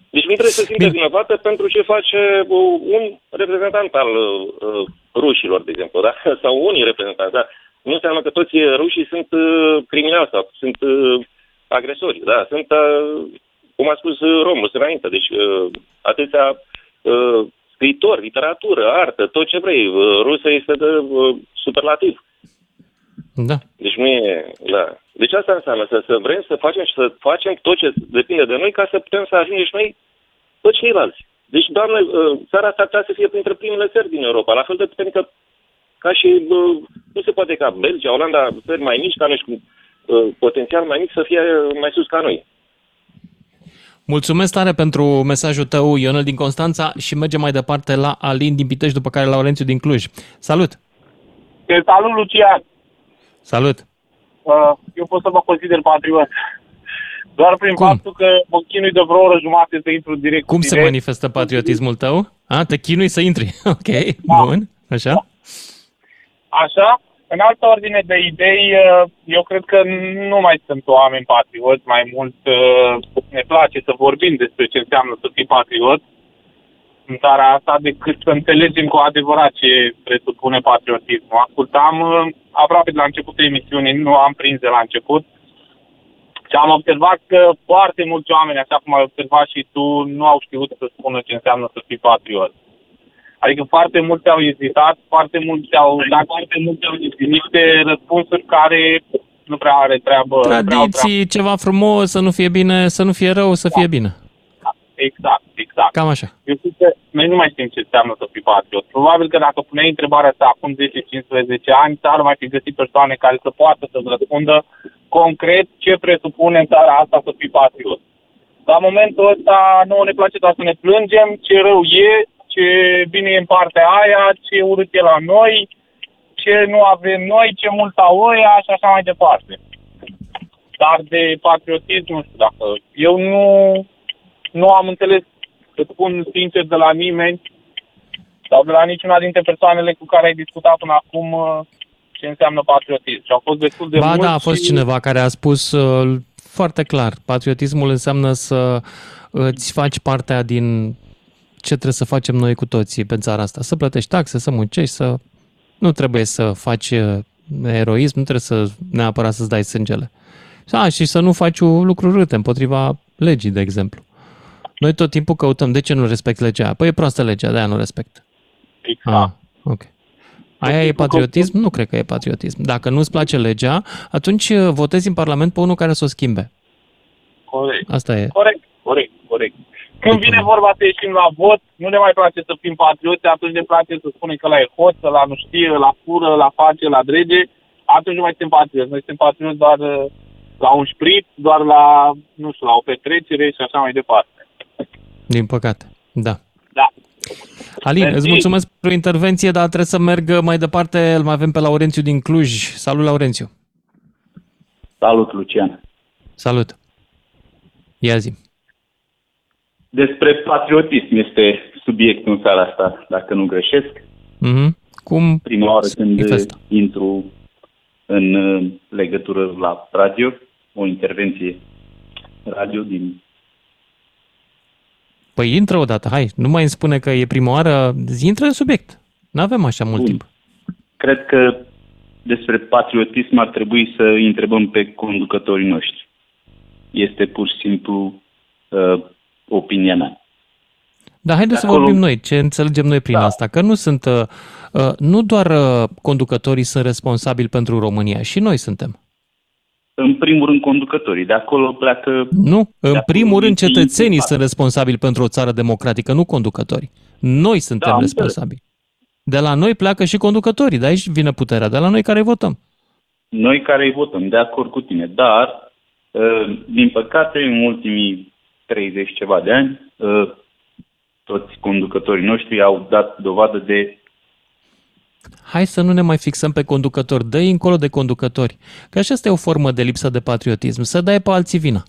Deci mi trebuie să simte vinovată pentru ce face uh, un reprezentant al uh, rușilor, de exemplu, da? sau unii reprezentanți. Da? Nu înseamnă că toți rușii sunt uh, criminali sau sunt uh, agresori. Da? Sunt, uh, cum a spus uh, Romul înainte, deci uh, atâția uh, scriitori, literatură, artă, tot ce vrei. Uh, rusă este de uh, superlativ. Da. Deci nu e... Da. Deci asta înseamnă să, să vrem să facem și să facem tot ce depinde de noi ca să putem să ajungem și noi pe ceilalți. Deci, doamne, uh, țara asta ar trebui să fie printre primele țări din Europa, la fel de puternică ca și, uh, nu se poate ca Belgia, Olanda, țări mai mici, ca noi, și cu uh, potențial mai mic, să fie mai sus ca noi. Mulțumesc tare pentru mesajul tău, Ionel din Constanța, și mergem mai departe la Alin din Pitești, după care Laurențiu din Cluj. Salut! Te salut, Lucian. Salut! Uh, Eu pot să mă consider patriot. Doar prin Cum? faptul că mă chinui de vreo oră jumate să intru direct. Cum direct. se manifestă patriotismul tău? A, te chinui să intri. Ok, bun. Așa? Așa, în altă ordine de idei, uh, eu cred că nu mai sunt oameni patrioți, mai mult uh, ne place să vorbim despre ce înseamnă să fii patriot în țara asta decât să înțelegem cu adevărat ce presupune patriotismul. Ascultam uh, aproape de la începutul emisiunii, nu am prins de la început, și am observat că foarte mulți oameni, așa cum ai observat și tu, nu au știut să spună ce înseamnă să fii patriot. Adică foarte mulți au ezitat, foarte mulți au dat foarte mulți au niște răspunsuri care nu prea are treabă. nu prea au treabă. Tradiții, ceva frumos, să nu fie bine, să nu fie rău, să fie bine. Exact, exact. Cam așa. Eu zic că noi nu mai știm ce înseamnă să fii patriot. Probabil că dacă puneai întrebarea asta acum 10-15 ani, țara mai fi găsit persoane care să poată să răspundă concret ce presupune în țara asta să fii patriot. La momentul ăsta nouă ne place doar să ne plângem ce rău e, ce bine e în partea aia, ce urât e la noi, ce nu avem noi, ce mult au ăia și așa mai departe. Dar de patriotism, nu știu dacă... Eu nu, nu am înțeles, îți spun sincer, de la nimeni sau de la niciuna dintre persoanele cu care ai discutat până acum uh, ce înseamnă patriotism. Și au fost destul de Ba mulți da, a fost și... cineva care a spus uh, foarte clar, patriotismul înseamnă să îți faci partea din ce trebuie să facem noi cu toții pe țara asta. Să plătești taxe, să muncești, să... Nu trebuie să faci uh, eroism, nu trebuie să neapărat să-ți dai sângele. A, și să nu faci lucruri râte împotriva legii, de exemplu. Noi tot timpul căutăm de ce nu respect legea. Păi e proastă legea, de-aia nu respect. Exact. Ah, ok. Aia e patriotism? Nu cred că e patriotism. Dacă nu-ți place legea, atunci uh, votezi în Parlament pe unul care să o schimbe. Corect. Asta e. Corect, corect, corect. Când vine vorba să ieșim la vot, nu ne mai place să fim patrioți, atunci ne place să spunem că la e hoț, la nu știe, la fură, la face, la drege, atunci nu mai suntem patrioți. Noi suntem patrioți doar uh, la un șprit, doar la, nu știu, la o petrecere și așa mai departe. Din păcate, da. Da. Alin, Mersi. îți mulțumesc pentru intervenție, dar trebuie să merg mai departe. Îl mai avem pe Laurențiu din Cluj. Salut, Laurențiu. Salut, Lucian. Salut. Ia zi. Despre patriotism este subiectul în seara asta, dacă nu greșesc. Mhm. Cum Prima oară când manifestă? intru în uh, legătură la radio, o intervenție radio din... Păi intră odată, hai. Nu mai îmi spune că e prima oară. Zi, Intră în subiect. Nu avem așa mult timp. Cred că despre patriotism ar trebui să îi întrebăm pe conducătorii noștri. Este pur și simplu uh, opinia mea. Dar haideți să acolo- vorbim noi, ce înțelegem noi prin da. asta, că nu sunt, uh, uh, nu doar uh, conducătorii sunt responsabili pentru România, și noi suntem. În primul rând conducătorii, de acolo pleacă... Nu, în de primul acolo rând infinit cetățenii impact. sunt responsabili pentru o țară democratică, nu conducătorii. Noi suntem Da, am responsabili. De la noi pleacă și conducătorii, de aici vine puterea, de la noi care votăm. Noi care îi votăm, de acord cu tine, dar, uh, din păcate, în ultimii 30 ceva de ani, uh, toți conducătorii noștri au dat dovadă de Hai să nu ne mai fixăm pe conducători, dă încolo de conducători. Că așa asta e o formă de lipsă de patriotism, să dai pe alții vina.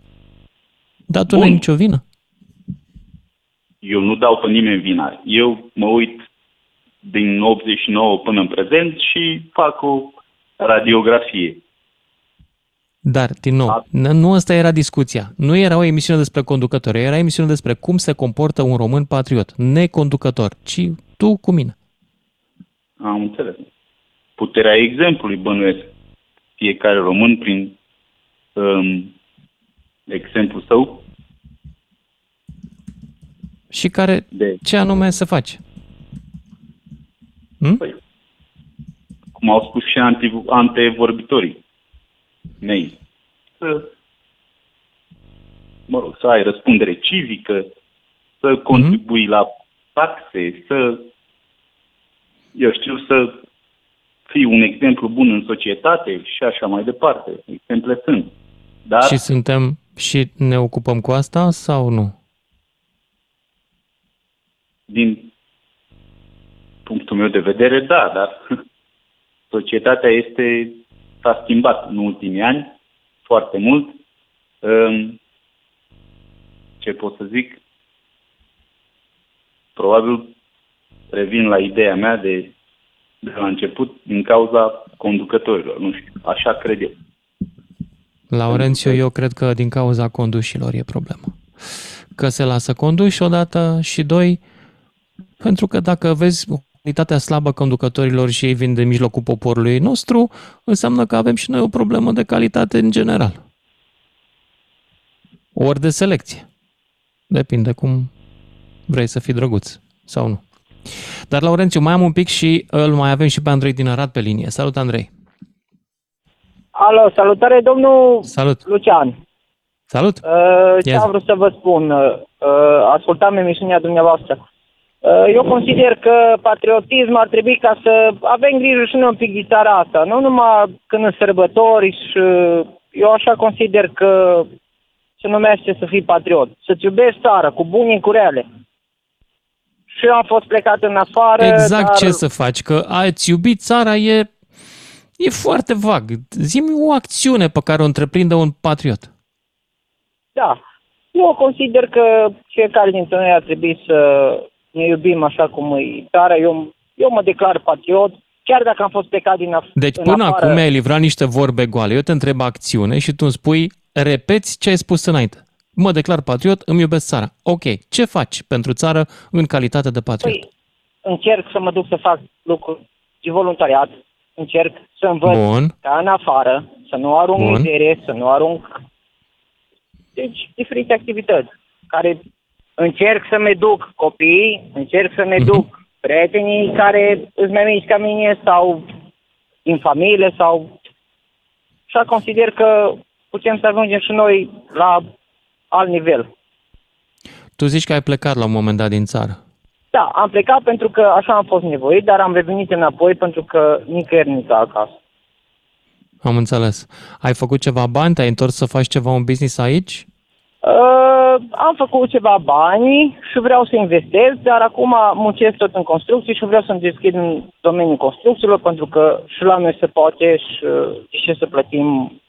Dar tu nu ai nicio vină. eu nu dau pe nimeni vina. Eu mă uit din 89 până în prezent și fac o radiografie. Dar, din nou, n- nu asta era discuția. Nu era o emisiune despre conducători, era emisiune despre cum se comportă un român patriot, neconducător, ci tu cu mine. Am înțeles. Puterea exemplului bănuiesc. Fiecare român prin um, exemplu său Și care, de ce anume să faci? Hm? Păi, cum au spus și anti, antevorbitorii mei, să, mă rog, să ai răspundere civică, să contribui la taxe, să, eu știu, să fii un exemplu bun în societate și așa mai departe. Exemple sunt. Dar Și suntem și ne ocupăm cu asta sau nu? din punctul meu de vedere, da, dar societatea este, s-a schimbat în ultimii ani foarte mult. Um, Ce pot să zic? Probabil revin la ideea mea de, de la început din cauza conducătorilor, nu știu, așa cred eu. Laurențiu, eu cred că din cauza condușilor e problema. Că se lasă conduși odată și doi, pentru că dacă vezi calitatea slabă a conducătorilor și ei vin de mijlocul poporului nostru, înseamnă că avem și noi o problemă de calitate în general. Ori de selecție. Depinde cum vrei să fii drăguț sau nu. Dar, Laurențiu, mai am un pic și îl mai avem și pe Andrei din Arad pe linie. Salut, Andrei! Alo, salutare domnul Salut! Lucian. Salut! Uh, ce Ia zi. am vrut să vă spun? Uh, ascultam emisiunea dumneavoastră. Uh, eu consider că patriotism ar trebui ca să avem grijă și noi un pic de țara asta. Nu numai când în sărbători și uh, eu așa consider că se numește să fii patriot. Să-ți iubești țara, cu bune, cu rele. Și eu am fost plecat în afară, Exact dar... ce să faci, că a-ți iubi țara e, e foarte vag. Zi-mi o acțiune pe care o întreprinde un patriot. Da. Eu consider că fiecare dintre noi ar trebui să ne iubim așa cum e țara. Eu, eu mă declar patriot, chiar dacă am fost plecat din af- Deci în până afară. acum ai livrat niște vorbe goale. Eu te întreb acțiune și tu îmi spui, repeți ce ai spus înainte. Mă declar patriot, îmi iubesc țara. Ok, ce faci pentru țară în calitate de patriot? Păi, încerc să mă duc să fac lucruri de voluntariat, încerc să învăț Bun. ca în afară, să nu arunc Bun. mizerie, să nu arunc deci diferite activități care încerc să-mi duc copiii, încerc să-mi Mhm. duc prietenii care îți mai mici ca mine sau din familie sau și consider că putem să ajungem și noi la alt nivel. Tu zici că ai plecat la un moment dat din țară. Da, am plecat pentru că așa am fost nevoit, dar am revenit înapoi pentru că nicăieri nu acasă. Am înțeles. Ai făcut ceva bani? Te-ai întors să faci ceva un business aici? Uh, am făcut ceva bani și vreau să investez, dar acum muncesc tot în construcții și vreau să-mi deschid în domeniul construcțiilor pentru că și la noi se poate și uh, de ce să plătim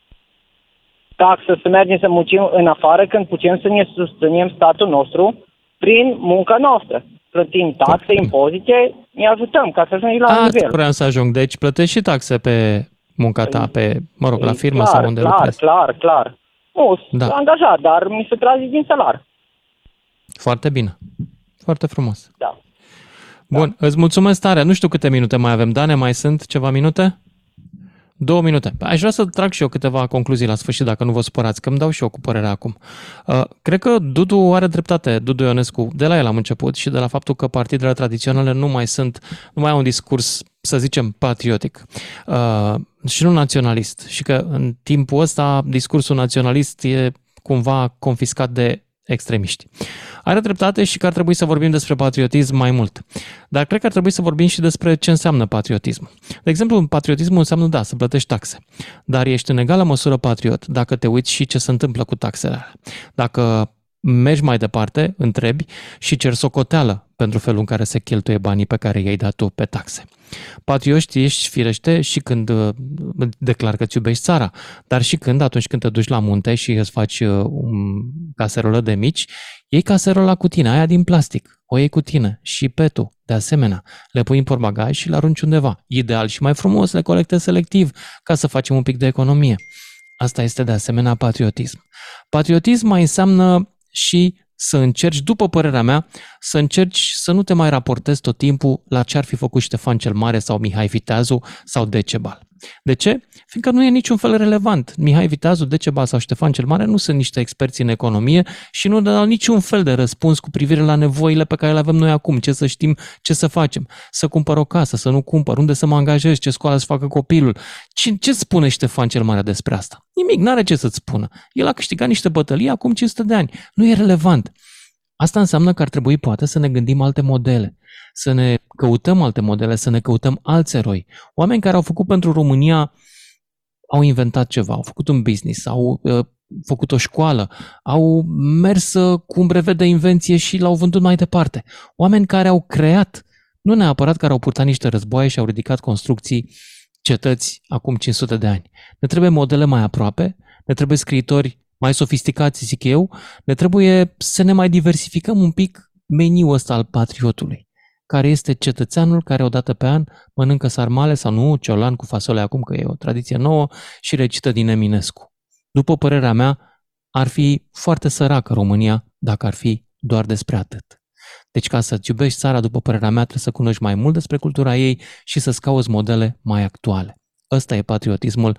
taxă, să mergem să muncim în afară când putem să ne susținem statul nostru prin munca noastră. Plătim taxe, impozite, ne ajutăm ca să ajungem la A, nivel. asta vreau să ajung. Deci plătești și taxe pe munca ta, pe, mă rog, la firmă clar, sau unde clar, lucrezi. Clar, clar, Nu, Da. sunt angajat, dar mi se trage din salar. Foarte bine. Foarte frumos. Da. Bun, îți mulțumesc tare. Nu știu câte minute mai avem. Dane, mai sunt ceva minute? Două minute. Aș vrea să trag și eu câteva concluzii la sfârșit, dacă nu vă supărați, că îmi dau și eu cu părerea acum. Uh, cred că Dudu are dreptate, Dudu Ionescu, de la el am început și de la faptul că partidele tradiționale nu mai sunt, nu mai au un discurs, să zicem, patriotic uh, și nu naționalist. Și că în timpul ăsta discursul naționalist e cumva confiscat de extremiști. Are dreptate și că ar trebui să vorbim despre patriotism mai mult. Dar cred că ar trebui să vorbim și despre ce înseamnă patriotism. De exemplu, patriotismul înseamnă, da, să plătești taxe. Dar ești în egală măsură patriot dacă te uiți și ce se întâmplă cu taxele alea. Dacă mergi mai departe, întrebi și cer socoteală pentru felul în care se cheltuie banii pe care i-ai dat tu pe taxe. Patrioști ești firește și când uh, declar că îți iubești țara, dar și când, atunci când te duci la munte și îți faci uh, un caserolă de mici, iei caserola cu tine, aia din plastic, o iei cu tine și petul, de asemenea, le pui în portbagaj și le arunci undeva. Ideal și mai frumos, le colectezi selectiv ca să facem un pic de economie. Asta este de asemenea patriotism. Patriotism mai înseamnă și să încerci, după părerea mea, să încerci să nu te mai raportezi tot timpul la ce ar fi făcut Ștefan cel Mare sau Mihai Viteazu sau Decebal. De ce? Fiindcă nu e niciun fel relevant. Mihai Viteazu, Decebal sau Ștefan cel Mare nu sunt niște experți în economie și nu dau niciun fel de răspuns cu privire la nevoile pe care le avem noi acum, ce să știm, ce să facem, să cumpăr o casă, să nu cumpăr, unde să mă angajez, ce școală să facă copilul. Ce, ce spune Ștefan cel Mare despre asta? Nimic, n-are ce să-ți spună. El a câștigat niște bătălii acum 500 de ani. Nu e relevant. Asta înseamnă că ar trebui poate să ne gândim alte modele, să ne căutăm alte modele, să ne căutăm alți eroi. Oameni care au făcut pentru România, au inventat ceva, au făcut un business, au uh, făcut o școală, au mers uh, cu un brevet de invenție și l-au vândut mai departe. Oameni care au creat, nu neapărat care au purtat niște războaie și au ridicat construcții, cetăți acum 500 de ani. Ne trebuie modele mai aproape, ne trebuie scriitori mai sofisticați, zic eu, ne trebuie să ne mai diversificăm un pic meniul ăsta al patriotului, care este cetățeanul care o dată pe an mănâncă sarmale sau nu, ciolan cu fasole acum, că e o tradiție nouă, și recită din Eminescu. După părerea mea, ar fi foarte săracă România dacă ar fi doar despre atât. Deci ca să-ți iubești țara, după părerea mea, trebuie să cunoști mai mult despre cultura ei și să-ți cauți modele mai actuale. Ăsta e patriotismul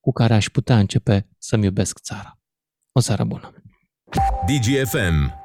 cu care aș putea începe să-mi iubesc țara. O seară bună! DGFM